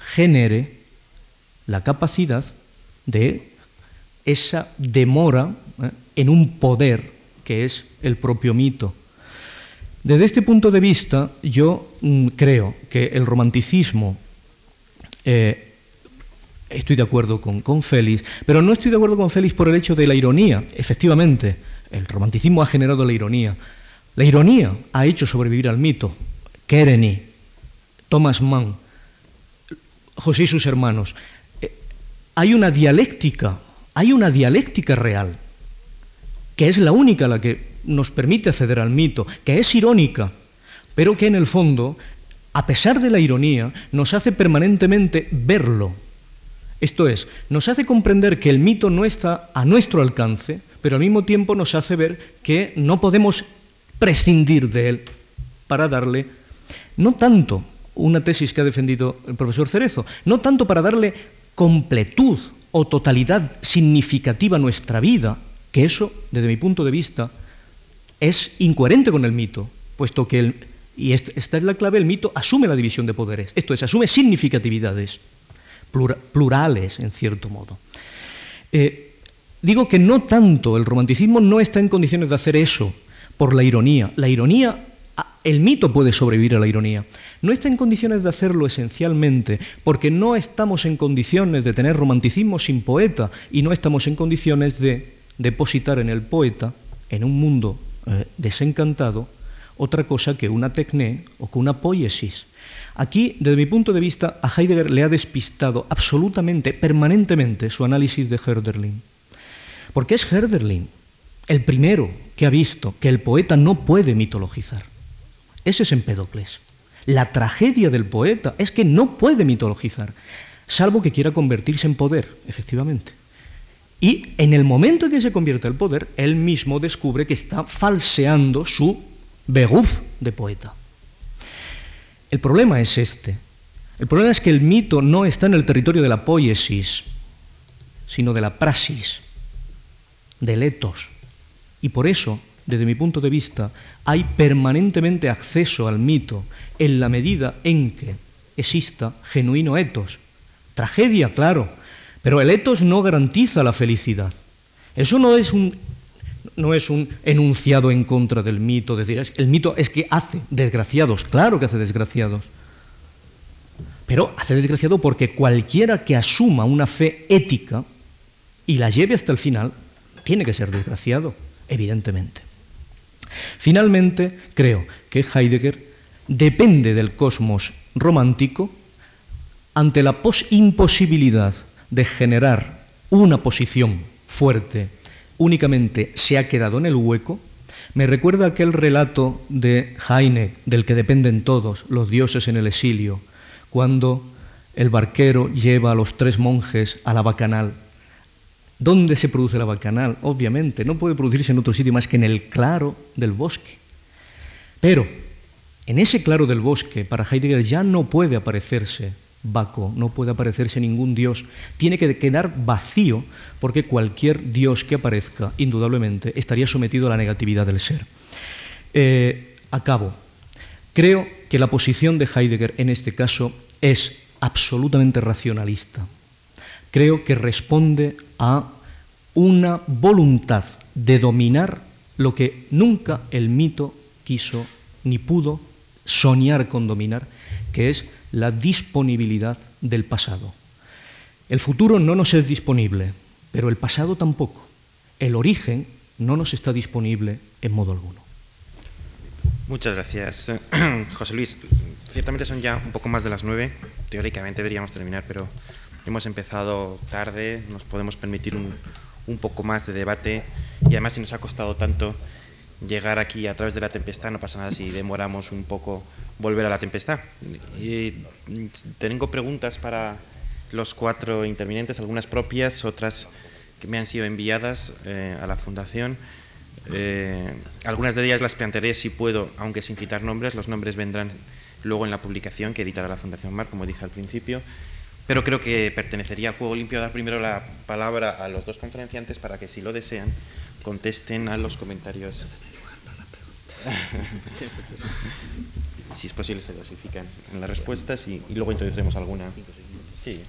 genere la capacidad de esa demora ¿eh? en un poder que es el propio mito. Desde este punto de vista, yo mm, creo que el romanticismo, eh, estoy de acuerdo con, con Félix, pero no estoy de acuerdo con Félix por el hecho de la ironía. Efectivamente, el romanticismo ha generado la ironía. La ironía ha hecho sobrevivir al mito. Kereny, Thomas Mann, José y sus hermanos. Eh, hay una dialéctica, hay una dialéctica real que es la única la que nos permite acceder al mito, que es irónica, pero que en el fondo, a pesar de la ironía, nos hace permanentemente verlo. Esto es, nos hace comprender que el mito no está a nuestro alcance, pero al mismo tiempo nos hace ver que no podemos prescindir de él para darle, no tanto una tesis que ha defendido el profesor Cerezo, no tanto para darle completud o totalidad significativa a nuestra vida, que eso, desde mi punto de vista, es incoherente con el mito, puesto que, y esta es la clave, el mito asume la división de poderes, esto es, asume significatividades plurales, en cierto modo. Eh, digo que no tanto, el romanticismo no está en condiciones de hacer eso por la ironía. La ironía, el mito puede sobrevivir a la ironía. No está en condiciones de hacerlo esencialmente porque no estamos en condiciones de tener romanticismo sin poeta y no estamos en condiciones de depositar en el poeta, en un mundo eh, desencantado, otra cosa que una tecné o que una poiesis. Aquí, desde mi punto de vista, a Heidegger le ha despistado absolutamente, permanentemente, su análisis de Herderlin. Porque es Herderlin el primero que ha visto que el poeta no puede mitologizar. Ese es Empedocles. La tragedia del poeta es que no puede mitologizar, salvo que quiera convertirse en poder, efectivamente. Y en el momento en que se convierte en poder, él mismo descubre que está falseando su beguf de poeta. El problema es este. El problema es que el mito no está en el territorio de la poiesis, sino de la praxis, del etos. Y por eso, desde mi punto de vista, hay permanentemente acceso al mito en la medida en que exista genuino etos. Tragedia, claro, pero el etos no garantiza la felicidad. Eso no es un, no es un enunciado en contra del mito, decir, el mito es que hace desgraciados, claro que hace desgraciados. Pero hace desgraciado porque cualquiera que asuma una fe ética y la lleve hasta el final, tiene que ser desgraciado evidentemente. Finalmente, creo que Heidegger depende del cosmos romántico ante la imposibilidad de generar una posición fuerte, únicamente se ha quedado en el hueco, me recuerda aquel relato de Heine, del que dependen todos, los dioses en el exilio, cuando el barquero lleva a los tres monjes a la bacanal ¿Dónde se produce la bacanal? Obviamente, no puede producirse en otro sitio más que en el claro del bosque. Pero en ese claro del bosque, para Heidegger ya no puede aparecerse No puede aparecerse ningún dios, tiene que quedar vacío porque cualquier dios que aparezca, indudablemente, estaría sometido a la negatividad del ser. Eh, acabo. Creo que la posición de Heidegger en este caso es absolutamente racionalista creo que responde a una voluntad de dominar lo que nunca el mito quiso ni pudo soñar con dominar, que es la disponibilidad del pasado. El futuro no nos es disponible, pero el pasado tampoco. El origen no nos está disponible en modo alguno. Muchas gracias, José Luis. Ciertamente son ya un poco más de las nueve. Teóricamente deberíamos terminar, pero Hemos empezado tarde, nos podemos permitir un, poco más de debate y además si nos ha costado tanto llegar aquí a través de la tempestad, no pasa nada si demoramos un poco volver a la tempestad. Y tengo preguntas para los cuatro intervinientes, algunas propias, otras que me han sido enviadas eh, a la Fundación. Eh, algunas de ellas las plantearé si puedo, aunque sin citar nombres, los nombres vendrán luego en la publicación que editará la Fundación Mar, como dije al principio. Pero creo que pertenecería al juego limpio dar primero la palabra a los dos conferenciantes para que, si lo desean, contesten a los comentarios. si es posible, se dosifican en las respuestas y, luego introduciremos alguna. Sí.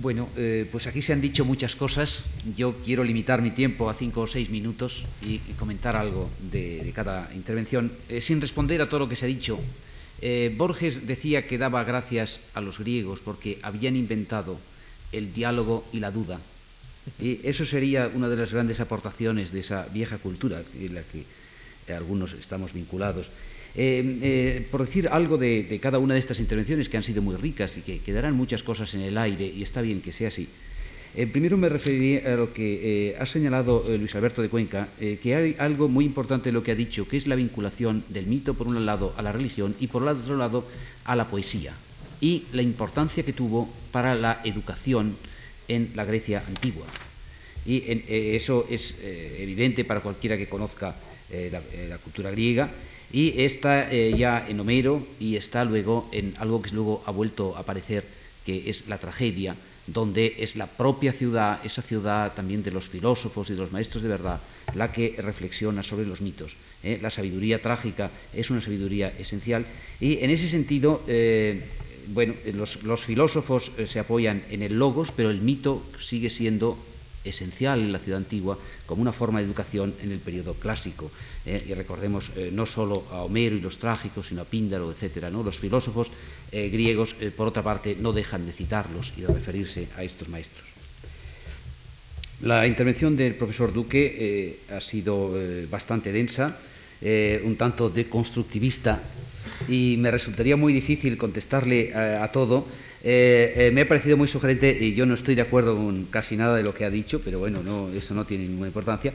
Bueno, eh, pues aquí se han dicho muchas cosas. Yo quiero limitar mi tiempo a cinco o seis minutos y, comentar algo de, cada intervención, eh, sin responder a todo lo que se ha dicho eh, Borges decía que daba gracias a los griegos porque habían inventado el diálogo y la duda. Y eso sería una de las grandes aportaciones de esa vieja cultura en la que algunos estamos vinculados. Eh, eh, por decir algo de, cada una de estas intervenciones que han sido muy ricas y que quedarán muchas cosas en el aire, y está bien que sea así, eh, primero me referiré a lo que eh, ha señalado eh, Luis Alberto de Cuenca, que hay algo muy importante en lo que ha dicho, que es la vinculación del mito, por un lado, a la religión y por otro lado, a la poesía, y la importancia que tuvo para la educación en la Grecia antigua. Y eso es evidente para cualquiera que conozca la, la, cultura griega, y está ya en Homero y está luego en algo que luego ha vuelto a aparecer, que es la tragedia donde es la propia ciudad, esa ciudad también de los filósofos y de los maestros de verdad, la que reflexiona sobre los mitos. ¿eh? La sabiduría trágica es una sabiduría esencial y en ese sentido, eh, bueno, los, filósofos eh, se apoyan en el logos, pero el mito sigue siendo esencial en la ciudad antigua como una forma de educación en el periodo clásico. y recordemos no solo a Homero y los trágicos, sino a Píndaro, etc. ¿no? Los filósofos griegos, por otra parte, no dejan de citarlos y de referirse a estos maestros. La intervención del profesor Duque ha sido bastante densa eh, un tanto deconstructivista y me resultaría muy difícil contestarle a, todo. Eh, eh, me ha parecido muy sugerente y yo no estoy de acuerdo con casi nada de lo que ha dicho, pero bueno, no, eso no tiene ninguna importancia.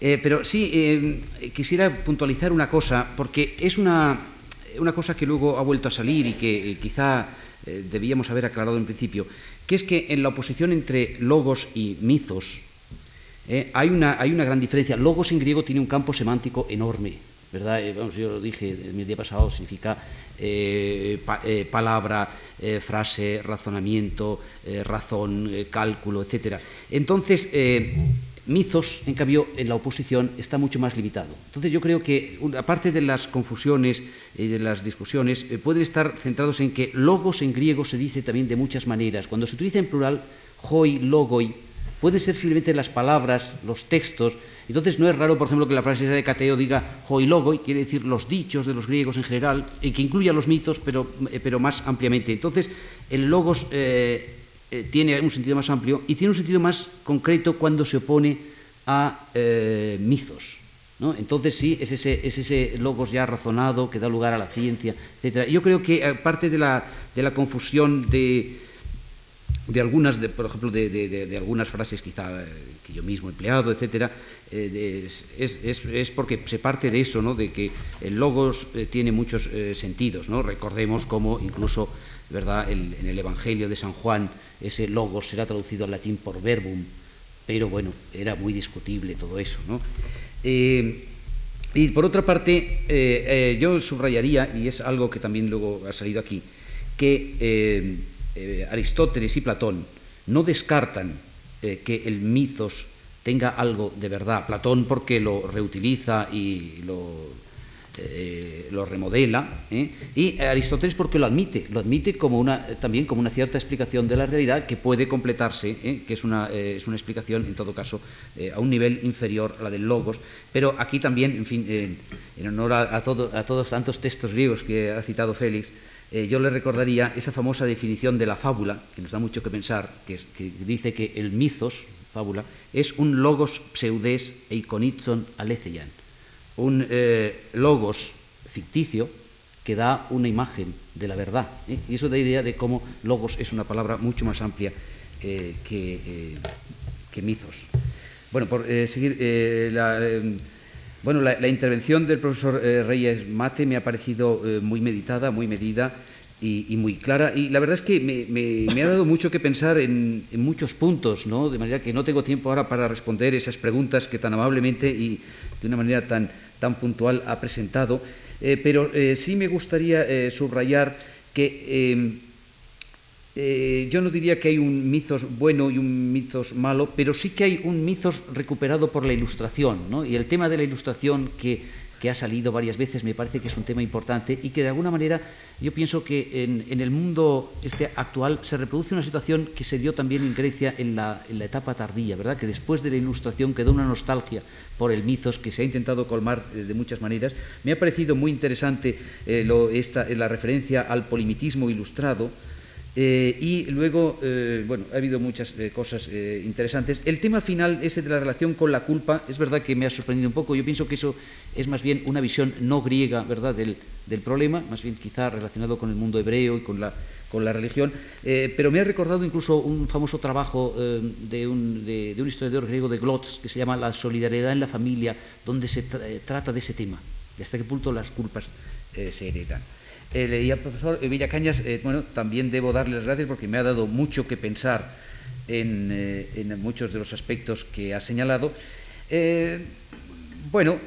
pero sí quisiera puntualizar una cosa, porque es una, una, cosa que luego ha vuelto a salir y que quizá debíamos haber aclarado en principio, que es que en la oposición entre logos y mitos, ¿eh? hay, una, hay, una, gran diferencia. Logos en griego tiene un campo semántico enorme, ¿verdad? Eh, vamos, yo lo dije el día pasado, significa eh, palabra, frase, razonamiento, razón, cálculo, etc. Entonces, Mizos, en cambio, en la oposición está mucho más limitado. Entonces yo creo que, aparte de las confusiones y de las discusiones, pueden estar centrados en que logos en griego se dice también de muchas maneras. Cuando se utiliza en plural, hoi, logoi, Puede ser simplemente las palabras, los textos. Entonces no es raro, por ejemplo, que la frase de Cateo diga y quiere decir los dichos de los griegos en general, y que incluya los mitos, pero, eh, pero más ampliamente. Entonces, el logos eh, eh, tiene un sentido más amplio y tiene un sentido más concreto cuando se opone a mitos. ¿no? Entonces sí, es ese, es ese logos ya razonado que da lugar a la ciencia, etc. Yo creo que aparte de la, de la confusión de de algunas, de, por ejemplo, de, algunas frases quizá que yo mismo he empleado, etcétera, eh, es, es, es, porque se parte de eso, ¿no? de que el logos eh, tiene muchos sentidos. ¿no? Recordemos cómo incluso ¿verdad? en el Evangelio de San Juan ese logos será traducido al latín por verbum, pero bueno, era muy discutible todo eso. ¿no? y por otra parte, yo subrayaría, y es algo que también luego ha salido aquí, que eh, Aristóteles y Platón no descartan eh, que el mitos tenga algo de verdad. Platón porque lo reutiliza y lo, eh, remodela, y Aristóteles porque lo admite, lo admite como una, también como una cierta explicación de la realidad que puede completarse, que es una, es una explicación, en todo caso, a un nivel inferior a la del logos. Pero aquí también, en fin, en honor a, a todos tantos textos griegos que ha citado Félix, eh, yo le recordaría esa famosa definición de la fábula, que nos da mucho que pensar, que, dice que el mitos, fábula, es un logos pseudes eikonitson aleceyan, un eh, logos ficticio que da una imagen de la verdad. ¿eh? Y eso da idea de cómo logos es una palabra mucho más amplia que, que mitos. Bueno, por seguir, la, bueno, la, intervención del profesor eh, Reyes Mate me ha parecido eh, muy meditada, muy medida y, muy clara. Y la verdad es que me, ha dado mucho que pensar en, muchos puntos, ¿no? de manera que no tengo tiempo ahora para responder esas preguntas que tan amablemente y de una manera tan, tan puntual ha presentado. Eh, pero sí me gustaría subrayar que eh, yo no diría que hay un mitos bueno y un mitos malo, pero sí que hay un mitos recuperado por la ilustración. ¿no? Y el tema de la ilustración que, que, ha salido varias veces me parece que es un tema importante y que de alguna manera yo pienso que en, en el mundo este actual se reproduce una situación que se dio también en Grecia en la, en la, etapa tardía, ¿verdad? que después de la ilustración quedó una nostalgia por el mitos que se ha intentado colmar eh, de muchas maneras. Me ha parecido muy interesante eh, esta, la referencia al polimitismo ilustrado eh, y luego, eh, bueno, ha habido muchas eh, cosas interesantes. El tema final, ese de la relación con la culpa, es verdad que me ha sorprendido un poco. Yo pienso que eso es más bien una visión no griega, ¿verdad?, del, del problema, más bien quizá relacionado con el mundo hebreo y con la, con la religión. pero me ha recordado incluso un famoso trabajo de un, de, un, historiador griego de Glotz que se llama La solidaridad en la familia, donde se trata de ese tema, de hasta qué punto las culpas se heredan. Eh, leía al profesor Villacañas, eh, bueno, también debo darle las gracias porque me ha dado mucho que pensar en, eh, muchos de los aspectos que ha señalado. bueno,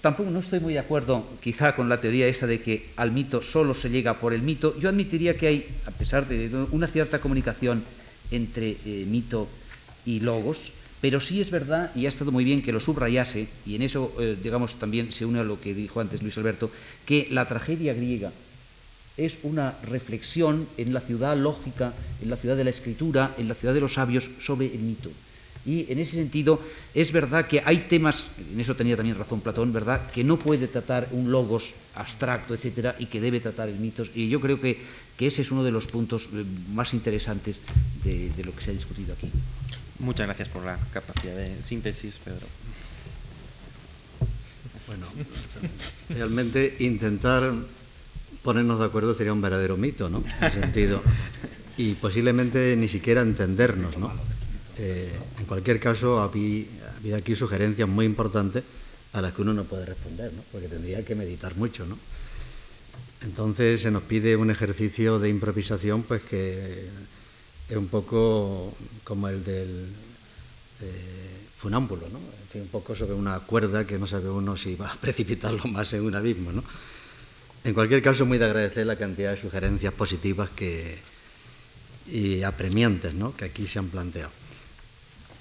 tampoco no estoy muy de acuerdo quizá con la teoría esa de que al mito solo se llega por el mito. Yo admitiría que hay, a pesar de una cierta comunicación entre eh, mito y logos, pero sí es verdad, y ha estado muy bien que lo subrayase, y en eso, eh, digamos, también se une a lo que dijo antes Luis Alberto, que la tragedia griega es una reflexión en la ciudad lógica, en la ciudad de la escritura, en la ciudad de los sabios sobre el mito. Y en ese sentido es verdad que hay temas, en eso tenía también razón Platón, ¿verdad?, que no puede tratar un logos abstracto, etcétera, y que debe tratar el mito. Y yo creo que, ese es uno de los puntos eh, más interesantes de lo que se ha discutido aquí. Muchas gracias por la capacidad de síntesis, Pedro. Bueno, realmente intentar ponernos de acuerdo sería un verdadero mito, ¿no? En ese sentido. Y posiblemente ni siquiera entendernos, ¿no? Eh, en cualquier caso, había, había aquí sugerencias muy importantes a las que uno no puede responder, ¿no? Porque tendría que meditar mucho, ¿no? Entonces se nos pide un ejercicio de improvisación, pues que es un poco como el del eh, funámbulo, ¿no? Un poco sobre una cuerda que no sabe uno si va a precipitarlo más en un abismo, ¿no? En cualquier caso, muy de agradecer la cantidad de sugerencias positivas que, y apremiantes ¿no? que aquí se han planteado.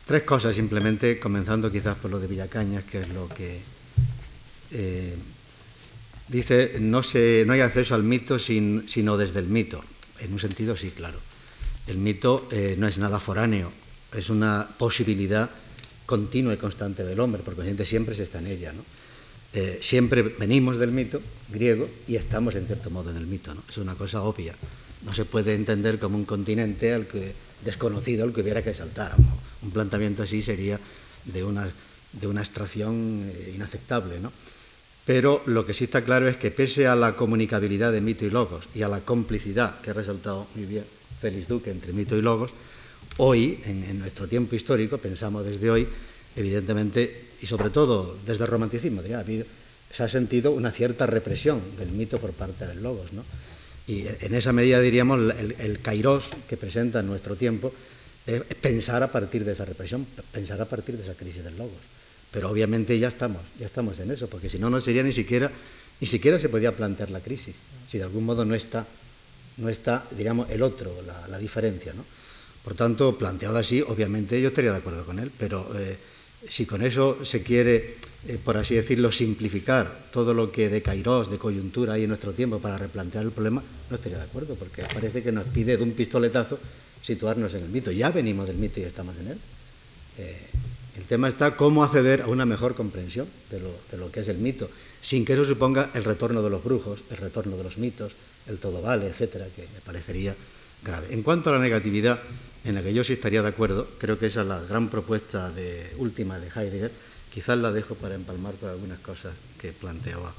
Tres cosas simplemente, comenzando quizás por lo de Villacañas, que es lo que eh, dice, no, se, no hay acceso al mito sin, sino desde el mito. En un sentido, sí, claro. El mito eh, no es nada foráneo, es una posibilidad continua y constante del hombre, porque gente siempre se está en ella. ¿no? Eh, siempre venimos del mito griego y estamos en cierto modo en el mito. ¿no? Es una cosa obvia. No se puede entender como un continente al que, desconocido al que hubiera que saltar. Un planteamiento así sería de una, de una abstracción eh, inaceptable. ¿no? Pero lo que sí está claro es que pese a la comunicabilidad de mito y logos y a la complicidad que ha resaltado muy bien Félix Duque entre mito y logos, hoy, en, nuestro tiempo histórico, pensamos desde hoy, evidentemente, y sobre todo desde el romanticismo, se ha sentido una cierta represión del mito por parte del logos. ¿no? Y en esa medida, diríamos, el, el kairos que presenta en nuestro tiempo pensar a partir de esa represión, pensar a partir de esa crisis del logos. Pero obviamente ya estamos, ya estamos en eso, porque si no, no sería ni siquiera, ni siquiera se podía plantear la crisis, si de algún modo no está, no está diríamos, el otro, la, diferencia. ¿no? Por tanto, planteado así, obviamente yo estaría de acuerdo con él, pero eh, si con eso se quiere, eh, por así decirlo, simplificar todo lo que de Kairos, de coyuntura hay en nuestro tiempo para replantear el problema, no estaría de acuerdo, porque parece que nos pide de un pistoletazo situarnos en el mito. Ya venimos del mito y estamos en él. Eh, el tema está cómo acceder a una mejor comprensión de lo, de lo, que es el mito, sin que eso suponga el retorno de los brujos, el retorno de los mitos, el todo vale, etcétera, que me parecería grave. En cuanto a la negatividad, en la que yo sí estaría de acuerdo, creo que esa es la gran propuesta de, última de Heidegger, quizás la dejo para empalmar con algunas cosas que planteaba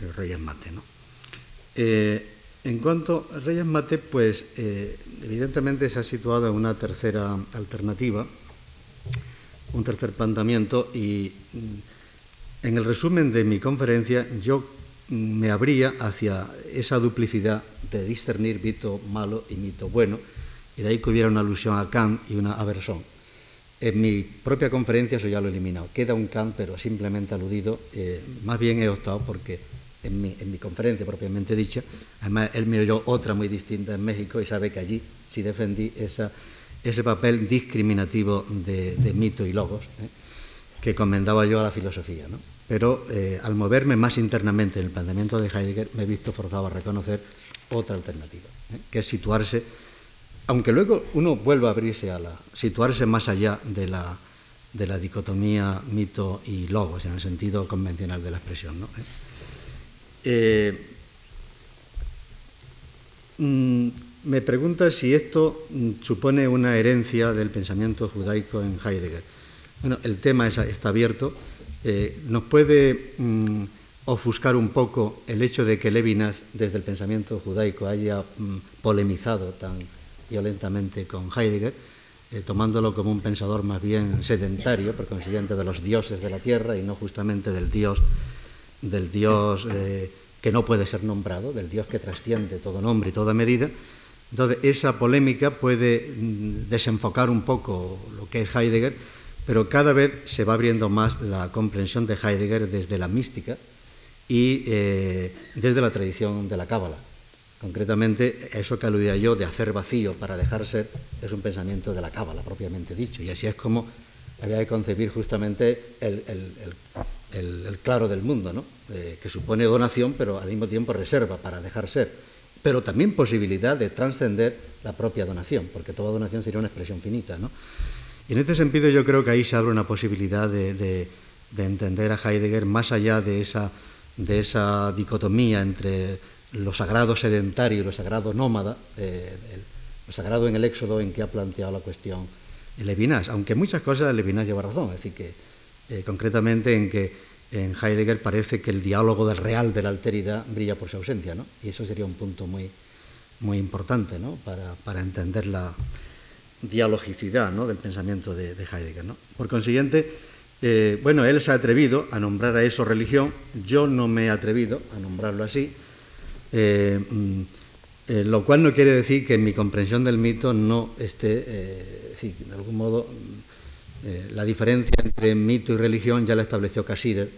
el Reyes Mate. ¿no? Eh, en cuanto a Reyes Mate, pues eh, evidentemente se ha situado en una tercera alternativa, un tercer planteamiento, y en el resumen de mi conferencia yo me abría hacia esa duplicidad de discernir mito malo y mito bueno, y de ahí que hubiera una alusión a Kant y una aversión. En mi propia conferencia eso ya lo he eliminado. Queda un Kant, pero simplemente aludido. Eh, más bien he optado porque en mi, en mi, conferencia propiamente dicha, además él me oyó otra muy distinta en México y sabe que allí sí defendí ese papel discriminativo de, de mito y logos ¿eh? que comendaba yo a la filosofía. ¿no? Pero eh, al moverme más internamente en el planteamiento de Heidegger me he visto forzado a reconocer otra alternativa, ¿eh? que es situarse aunque luego uno vuelva a abrirse a la, situarse más allá de la, de la dicotomía mito y logos, en el sentido convencional de la expresión. Eh, mm, me pregunta si esto mm, supone una herencia del pensamiento judaico en Heidegger. Bueno, el tema es, está abierto. Eh, nos puede mm, ofuscar un poco el hecho de que Levinas, desde el pensamiento judaico, haya polemizado tan violentamente con Heidegger, eh, tomándolo como un pensador más bien sedentario, por consiguiente de los dioses de la tierra y no justamente del dios, del dios eh, que no puede ser nombrado, del dios que trasciende todo nombre y toda medida. Entonces, esa polémica puede mm, desenfocar un poco lo que es Heidegger, pero cada vez se va abriendo más la comprensión de Heidegger desde la mística y eh, desde la tradición de la Cábala. Concretamente, eso que aludía yo de hacer vacío para dejar ser es un pensamiento de la cábala, propiamente dicho. Y así es como había que concebir justamente el, claro del mundo, ¿no? Eh, que supone donación, pero al mismo tiempo reserva para dejar ser. Pero también posibilidad de trascender la propia donación, porque toda donación sería una expresión finita. ¿no? Y en este sentido yo creo que ahí se abre una posibilidad de, entender a Heidegger más allá de esa, de esa dicotomía entre lo sagrado sedentario y lo sagrado nómada, eh, lo sagrado en el éxodo en que ha planteado la cuestión Levinas, aunque muchas cosas Levinas lleva razón, es decir, que eh, concretamente en que en Heidegger parece que el diálogo del real de la alteridad brilla por su ausencia, ¿no? y eso sería un punto muy, muy importante ¿no? para, para entender la dialogicidad ¿no? del pensamiento de, Heidegger. ¿no? Por consiguiente, eh, bueno, él se ha atrevido a nombrar a eso religión, yo no me he atrevido a nombrarlo así, eh, mm, eh, lo cual no quiere decir que mi comprensión del mito no esté, de algún modo, mm, la diferencia entre mito y religión ya la estableció Cassirer,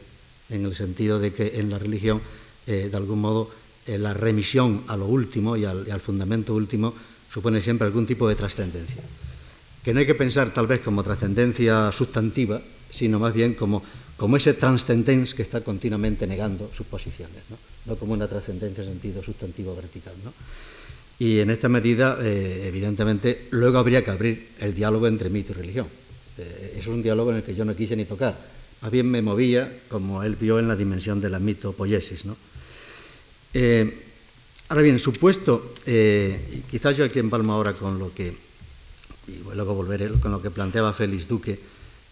en el sentido de que en la religión, de algún modo, la remisión a lo último y al, fundamento último supone siempre algún tipo de trascendencia. Que no hay que pensar tal vez como trascendencia sustantiva, sino más bien como, como ese transcendens que está continuamente negando sus posiciones. ¿no? no como una trascendencia en sentido sustantivo vertical. ¿no? Y en esta medida, eh, evidentemente, luego habría que abrir el diálogo entre mito y religión. Eh, es un diálogo en el que yo no quise ni tocar. Más bien me movía, como él vio en la dimensión de la mitopoiesis. ¿no? Eh, ahora bien, supuesto, y quizás yo aquí empalmo ahora con lo que, y luego volveré con lo que planteaba Félix Duque,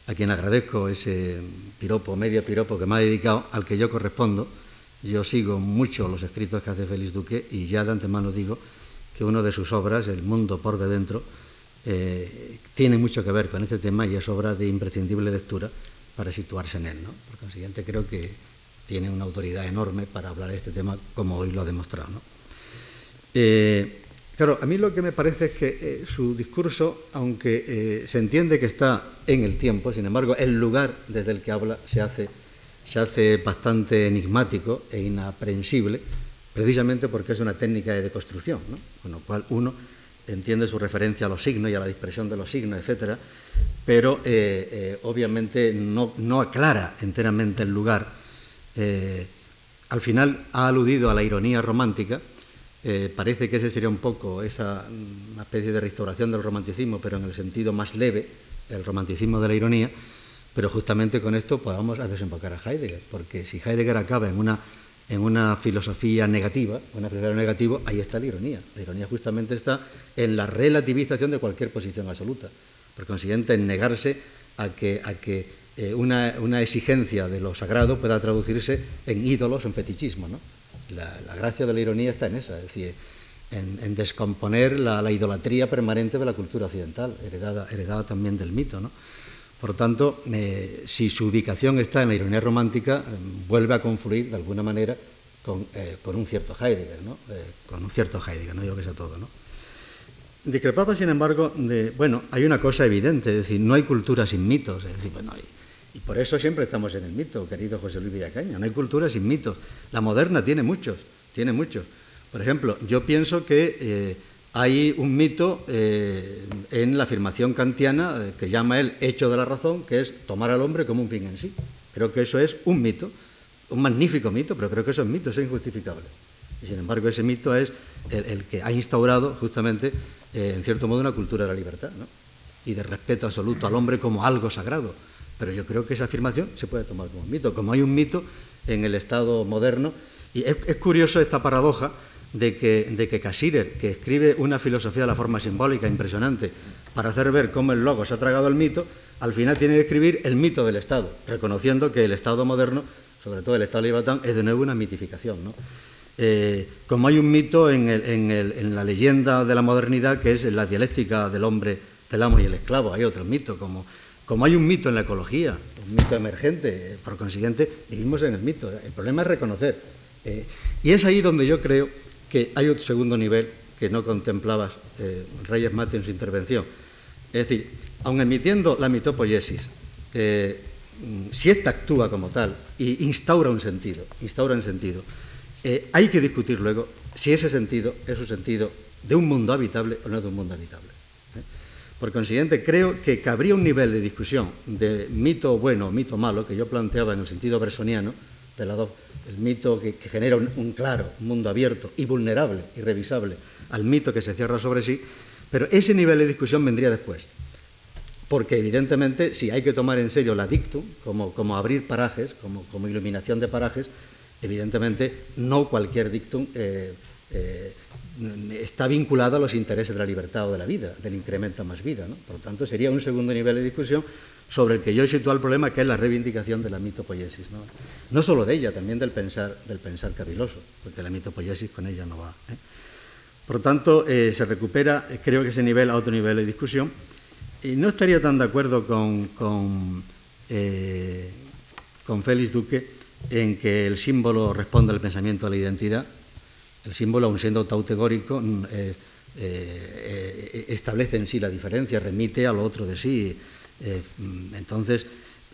a quien agradezco ese piropo, medio piropo que me ha dedicado, al que yo correspondo, yo sigo mucho los escritos que hace Félix Duque y ya de antemano digo que una de sus obras, El mundo por de dentro, eh, tiene mucho que ver con este tema y es obra de imprescindible lectura para situarse en él. ¿no? Por consiguiente, creo que tiene una autoridad enorme para hablar de este tema, como hoy lo ha demostrado. Eh, claro, a mí lo que me parece es que eh, su discurso, aunque se entiende que está en el tiempo, sin embargo, el lugar desde el que habla se hace se hace bastante enigmático e inaprensible, precisamente porque es una técnica de deconstrucción, con lo cual uno entiende su referencia a los signos y a la dispersión de los signos, etcétera, pero eh, eh, obviamente no, aclara enteramente el lugar. Eh, al final ha aludido a la ironía romántica, parece que ese sería un poco esa una especie de restauración del romanticismo, pero en el sentido más leve, el romanticismo de la ironía, pero justamente con esto pues, vamos a desembocar a Heidegger, porque si Heidegger acaba en una, en una filosofía negativa, una filosofía negativa, ahí está la ironía. La ironía justamente está en la relativización de cualquier posición absoluta. Por consiguiente, en negarse a que, a que eh, una, exigencia de lo sagrado pueda traducirse en ídolos, en fetichismo. ¿no? La, gracia de la ironía está en esa, es decir, en, descomponer la, la, idolatría permanente de la cultura occidental, heredada, heredada también del mito. ¿no? Por tanto, eh, si su ubicación está en la ironía romántica, eh, vuelve a confluir de alguna manera con, eh, un cierto Heidegger, ¿no? con un cierto Heidegger, no digo que sea todo. ¿no? Discrepaba, sin embargo, de, bueno, hay una cosa evidente, es decir, no hay cultura sin mitos, es decir, bueno, y, y por eso siempre estamos en el mito, querido José Luis Villacaña, no hay cultura sin mitos. La moderna tiene muchos, tiene muchos. Por ejemplo, yo pienso que hay un mito eh, en la afirmación kantiana eh, que llama el hecho de la razón, que es tomar al hombre como un fin en sí. Creo que eso es un mito, un magnífico mito, pero creo que eso es mito, es injustificable. Y sin embargo, ese mito es el, que ha instaurado justamente, eh, en cierto modo, una cultura de la libertad y de respeto absoluto al hombre como algo sagrado. Pero yo creo que esa afirmación se puede tomar como un mito, como hay un mito en el Estado moderno. Y es curioso esta paradoja de que, de que que escribe una filosofía de la forma simbólica impresionante para hacer ver cómo el logo se ha tragado el mito, al final tiene que escribir el mito del Estado, reconociendo que el Estado moderno, sobre todo el Estado libertad, es de nuevo una mitificación. Eh, como hay un mito en, la leyenda de la modernidad que es la dialéctica del hombre, del amo y el esclavo, hay otro mito, como, como hay un mito en la ecología, un mito emergente, por consiguiente, vivimos en el mito. El problema es reconocer. Eh, y es ahí donde yo creo que hay otro segundo nivel que no contemplabas eh, Reyes Mate en su intervención. Es decir, aun emitiendo la mitopoiesis, eh, si ésta actúa como tal y instaura un sentido, instaura un sentido, eh, hay que discutir luego si ese sentido es un sentido de un mundo habitable o no de un mundo habitable. Por consiguiente, creo que cabría un nivel de discusión de mito bueno o mito malo, que yo planteaba en el sentido bersoniano, de la el mito que, genera un, claro, un mundo abierto y vulnerable y revisable al mito que se cierra sobre sí, pero ese nivel de discusión vendría después. Porque evidentemente si hay que tomar en serio la dictum como, como abrir parajes, como, como, iluminación de parajes, evidentemente no cualquier dictum eh, eh, está vinculado a los intereses de la libertad o de la vida, del incremento más vida. Por lo tanto, sería un segundo nivel de discusión sobre el que yo he situado el problema, que es la reivindicación de la mitopoiesis. ¿no? no solo de ella, también del pensar, del pensar caviloso, porque la mitopoiesis con ella no va. ¿eh? Por lo tanto, eh, se recupera, eh, creo que ese nivel a otro nivel de discusión. Y no estaría tan de acuerdo con, con, con Félix Duque en que el símbolo responde al pensamiento de la identidad. El símbolo, aun siendo tautegórico, mm, establece en sí la diferencia, remite a lo otro de sí. Mm, entonces,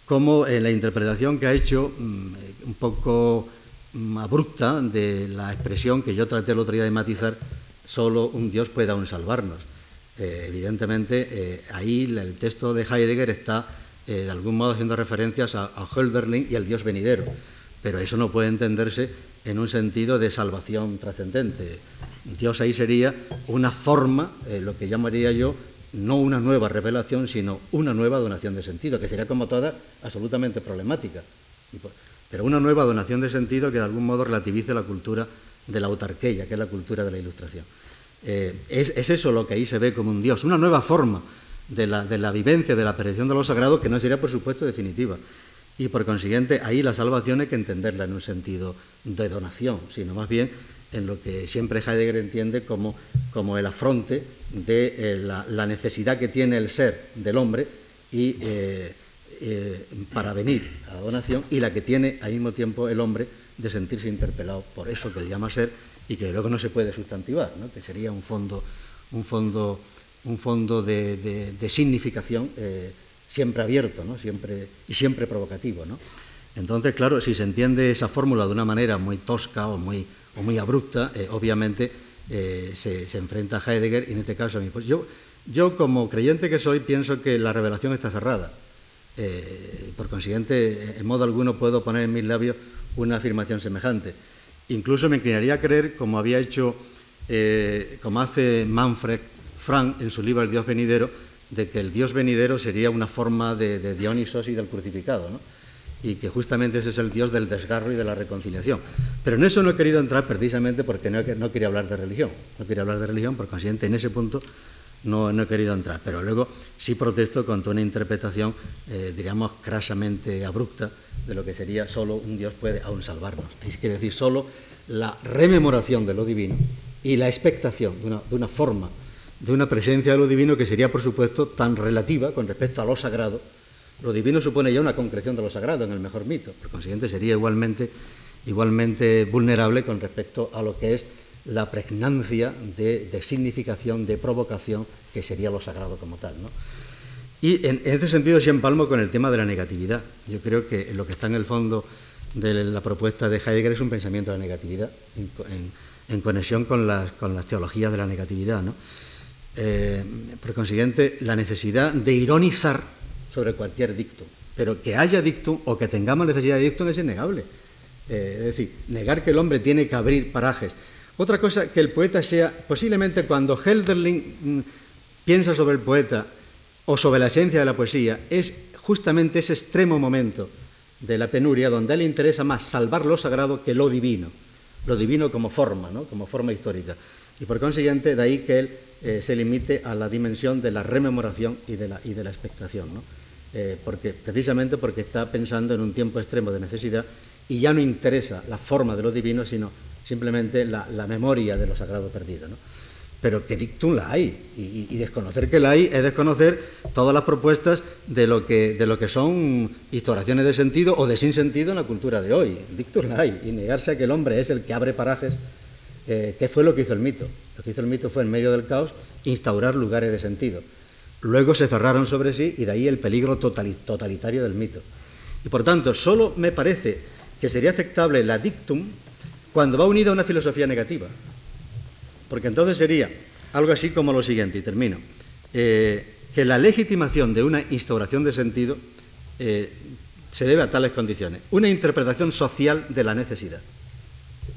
como la interpretación que ha hecho, mm, un poco abrupta, de la expresión que yo traté el otro día de matizar, solo un Dios puede aún salvarnos. Eh, evidentemente, eh, ahí el texto de Heidegger está eh, de algún modo haciendo referencias a, a Hölderlin y al Dios venidero, pero eso no puede entenderse en un sentido de salvación trascendente. Dios ahí sería una forma, lo que llamaría yo, no una nueva revelación, sino una nueva donación de sentido, que sería como toda absolutamente problemática. Pero una nueva donación de sentido que de algún modo relativice la cultura de la autarquía, que es la cultura de la ilustración. Eh, es, eso lo que ahí se ve como un Dios, una nueva forma de la, de la vivencia, de la aparición de lo sagrado, que no sería, por supuesto, definitiva. Y por consiguiente, ahí la salvación hay que entenderla en un sentido de donación, sino más bien en lo que siempre Heidegger entiende como, como el afronte de eh, la, necesidad que tiene el ser del hombre y, eh, eh, para venir a la donación y la que tiene al mismo tiempo el hombre de sentirse interpelado por eso que él llama ser y que luego no se puede sustantivar, que sería un fondo, un fondo, un fondo de, significación siempre abierto ¿no? siempre, y siempre provocativo. ¿no? Entonces, claro, si se entiende esa fórmula de una manera muy tosca o muy, o muy abrupta, eh, obviamente eh, se, enfrenta a Heidegger y en este caso a mí. Pues yo, yo, como creyente que soy, pienso que la revelación está cerrada. Eh, por consiguiente, en modo alguno puedo poner en mis labios una afirmación semejante. Incluso me inclinaría a creer, como había hecho, como hace Manfred Frank en su libro El Dios venidero, de que el Dios venidero sería una forma de, de Dionisos y del crucificado. ¿no? y que justamente ese es el Dios del desgarro y de la reconciliación. Pero en eso no he querido entrar precisamente porque no, no quería hablar de religión. No quería hablar de religión, por consiguiente, en ese punto no, no he querido entrar. Pero luego sí protesto contra una interpretación, eh, diríamos, crasamente abrupta de lo que sería solo un Dios puede aún salvarnos. Es decir, solo la rememoración de lo divino y la expectación de una forma, de una presencia de lo divino que sería, por supuesto, tan relativa con respecto a lo sagrado lo divino supone ya una concreción de lo sagrado en el mejor mito, por consiguiente sería igualmente, igualmente vulnerable con respecto a lo que es la pregnancia de, significación, de provocación, que sería lo sagrado como tal. Y en, ese sentido sí empalmo con el tema de la negatividad. Yo creo que lo que está en el fondo de la propuesta de Heidegger es un pensamiento de la negatividad, en, conexión con las, con las, teologías de la negatividad. Eh, por consiguiente, la necesidad de ironizar sobre cualquier dictum. Pero que haya dictum o que tengamos necesidad de dictum es innegable. Eh, es decir, negar que el hombre tiene que abrir parajes. Otra cosa, que el poeta sea, posiblemente cuando Helderling mm, piensa sobre el poeta o sobre la esencia de la poesía, es justamente ese extremo momento de la penuria donde a él le interesa más salvar lo sagrado que lo divino, lo divino como forma, ¿no? como forma histórica. Y por consiguiente, de ahí que él eh, se limite a la dimensión de la rememoración y de la, y de la expectación. ¿no? Eh, porque, precisamente porque está pensando en un tiempo extremo de necesidad y ya no interesa la forma de lo divino, sino simplemente la, memoria de lo sagrado perdido. Pero que dictum la hay, y, desconocer que la hay es desconocer todas las propuestas de lo que, de lo que son historiaciones de sentido o de sin sentido en la cultura de hoy. Dictum la hay, y negarse a que el hombre es el que abre parajes, eh, ¿qué fue lo que hizo el mito? Lo que hizo el mito fue, en medio del caos, instaurar lugares de sentido luego se cerraron sobre sí y de ahí el peligro totalitario del mito. Y por tanto, solo me parece que sería aceptable la dictum cuando va unida a una filosofía negativa. Porque entonces sería algo así como lo siguiente, y termino, eh, que la legitimación de una instauración de sentido eh, se debe a tales condiciones. Una interpretación social de la necesidad.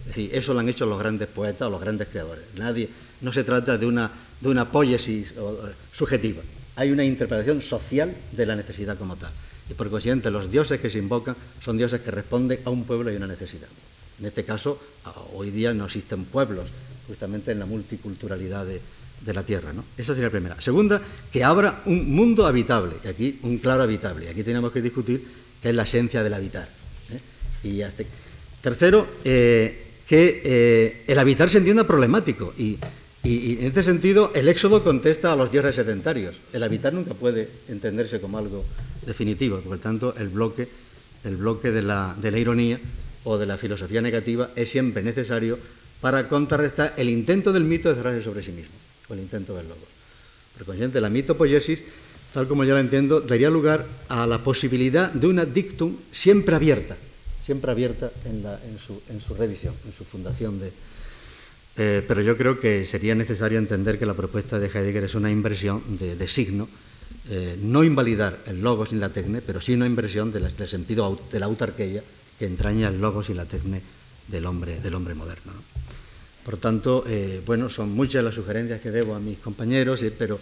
Es decir, eso lo han hecho los grandes poetas o los grandes creadores. Nadie, no se trata de una, de una poiesis subjetiva. Hay una interpretación social de la necesidad como tal. Y por consiguiente, los dioses que se invocan son dioses que responden a un pueblo y una necesidad. En este caso, hoy día no existen pueblos, justamente en la multiculturalidad de, la Tierra. ¿no? Esa sería la primera. Segunda, que abra un mundo habitable, y aquí un claro habitable. Y aquí tenemos que discutir qué es la esencia del habitar. ¿eh? Y Tercero, eh, que eh, el habitar se entienda problemático. Y, en este sentido, el éxodo contesta a los dioses sedentarios. El habitar nunca puede entenderse como algo definitivo. Por lo tanto, el bloque, el bloque de, la, ironía o de la filosofía negativa es siempre necesario para contrarrestar el intento del mito de cerrarse sobre sí mismo, o el intento del lobo. Por consiguiente, la mitopoiesis, tal como yo la entiendo, daría lugar a la posibilidad de una dictum siempre abierta, siempre abierta en, su, revisión, en su fundación de... Eh, pero yo creo que sería necesario entender que la propuesta de Heidegger es una inversión de, signo, eh, no invalidar el logos ni la tecne, pero sí una inversión del sentido de la autarquía que entraña el logos y la tecne del hombre, del hombre moderno. Por tanto, eh, bueno, son muchas las sugerencias que debo a mis compañeros, pero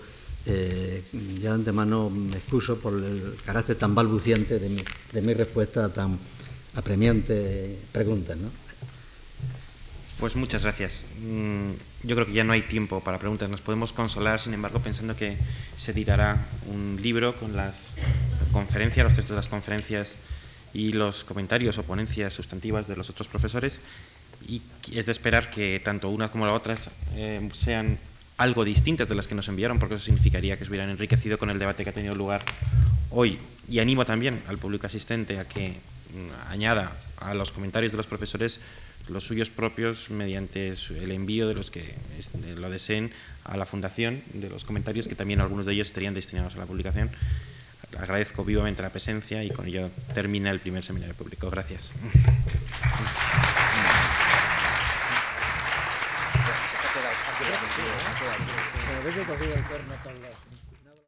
eh, ya de antemano me excuso por el carácter tan balbuciente de mi, de mi respuesta tan apremiante preguntas. ¿no? Pues muchas gracias. Mm, yo creo que ya no hay tiempo para preguntas. Nos podemos consolar, sin embargo, pensando que se editará un libro con las conferencias, los textos de las conferencias y los comentarios o ponencias sustantivas de los otros profesores y es de esperar que tanto una como la otra eh, sean algo distintas de las que nos enviaron, porque eso significaría que se hubieran enriquecido con el debate que ha tenido lugar hoy. Y animo también al público asistente a que añada a los comentarios de los profesores los suyos propios mediante el envío de los que lo deseen a la fundación, de los comentarios que también algunos de ellos estarían destinados a la publicación agradezco vivamente la presencia y con ello termina el primer seminario público. Gracias.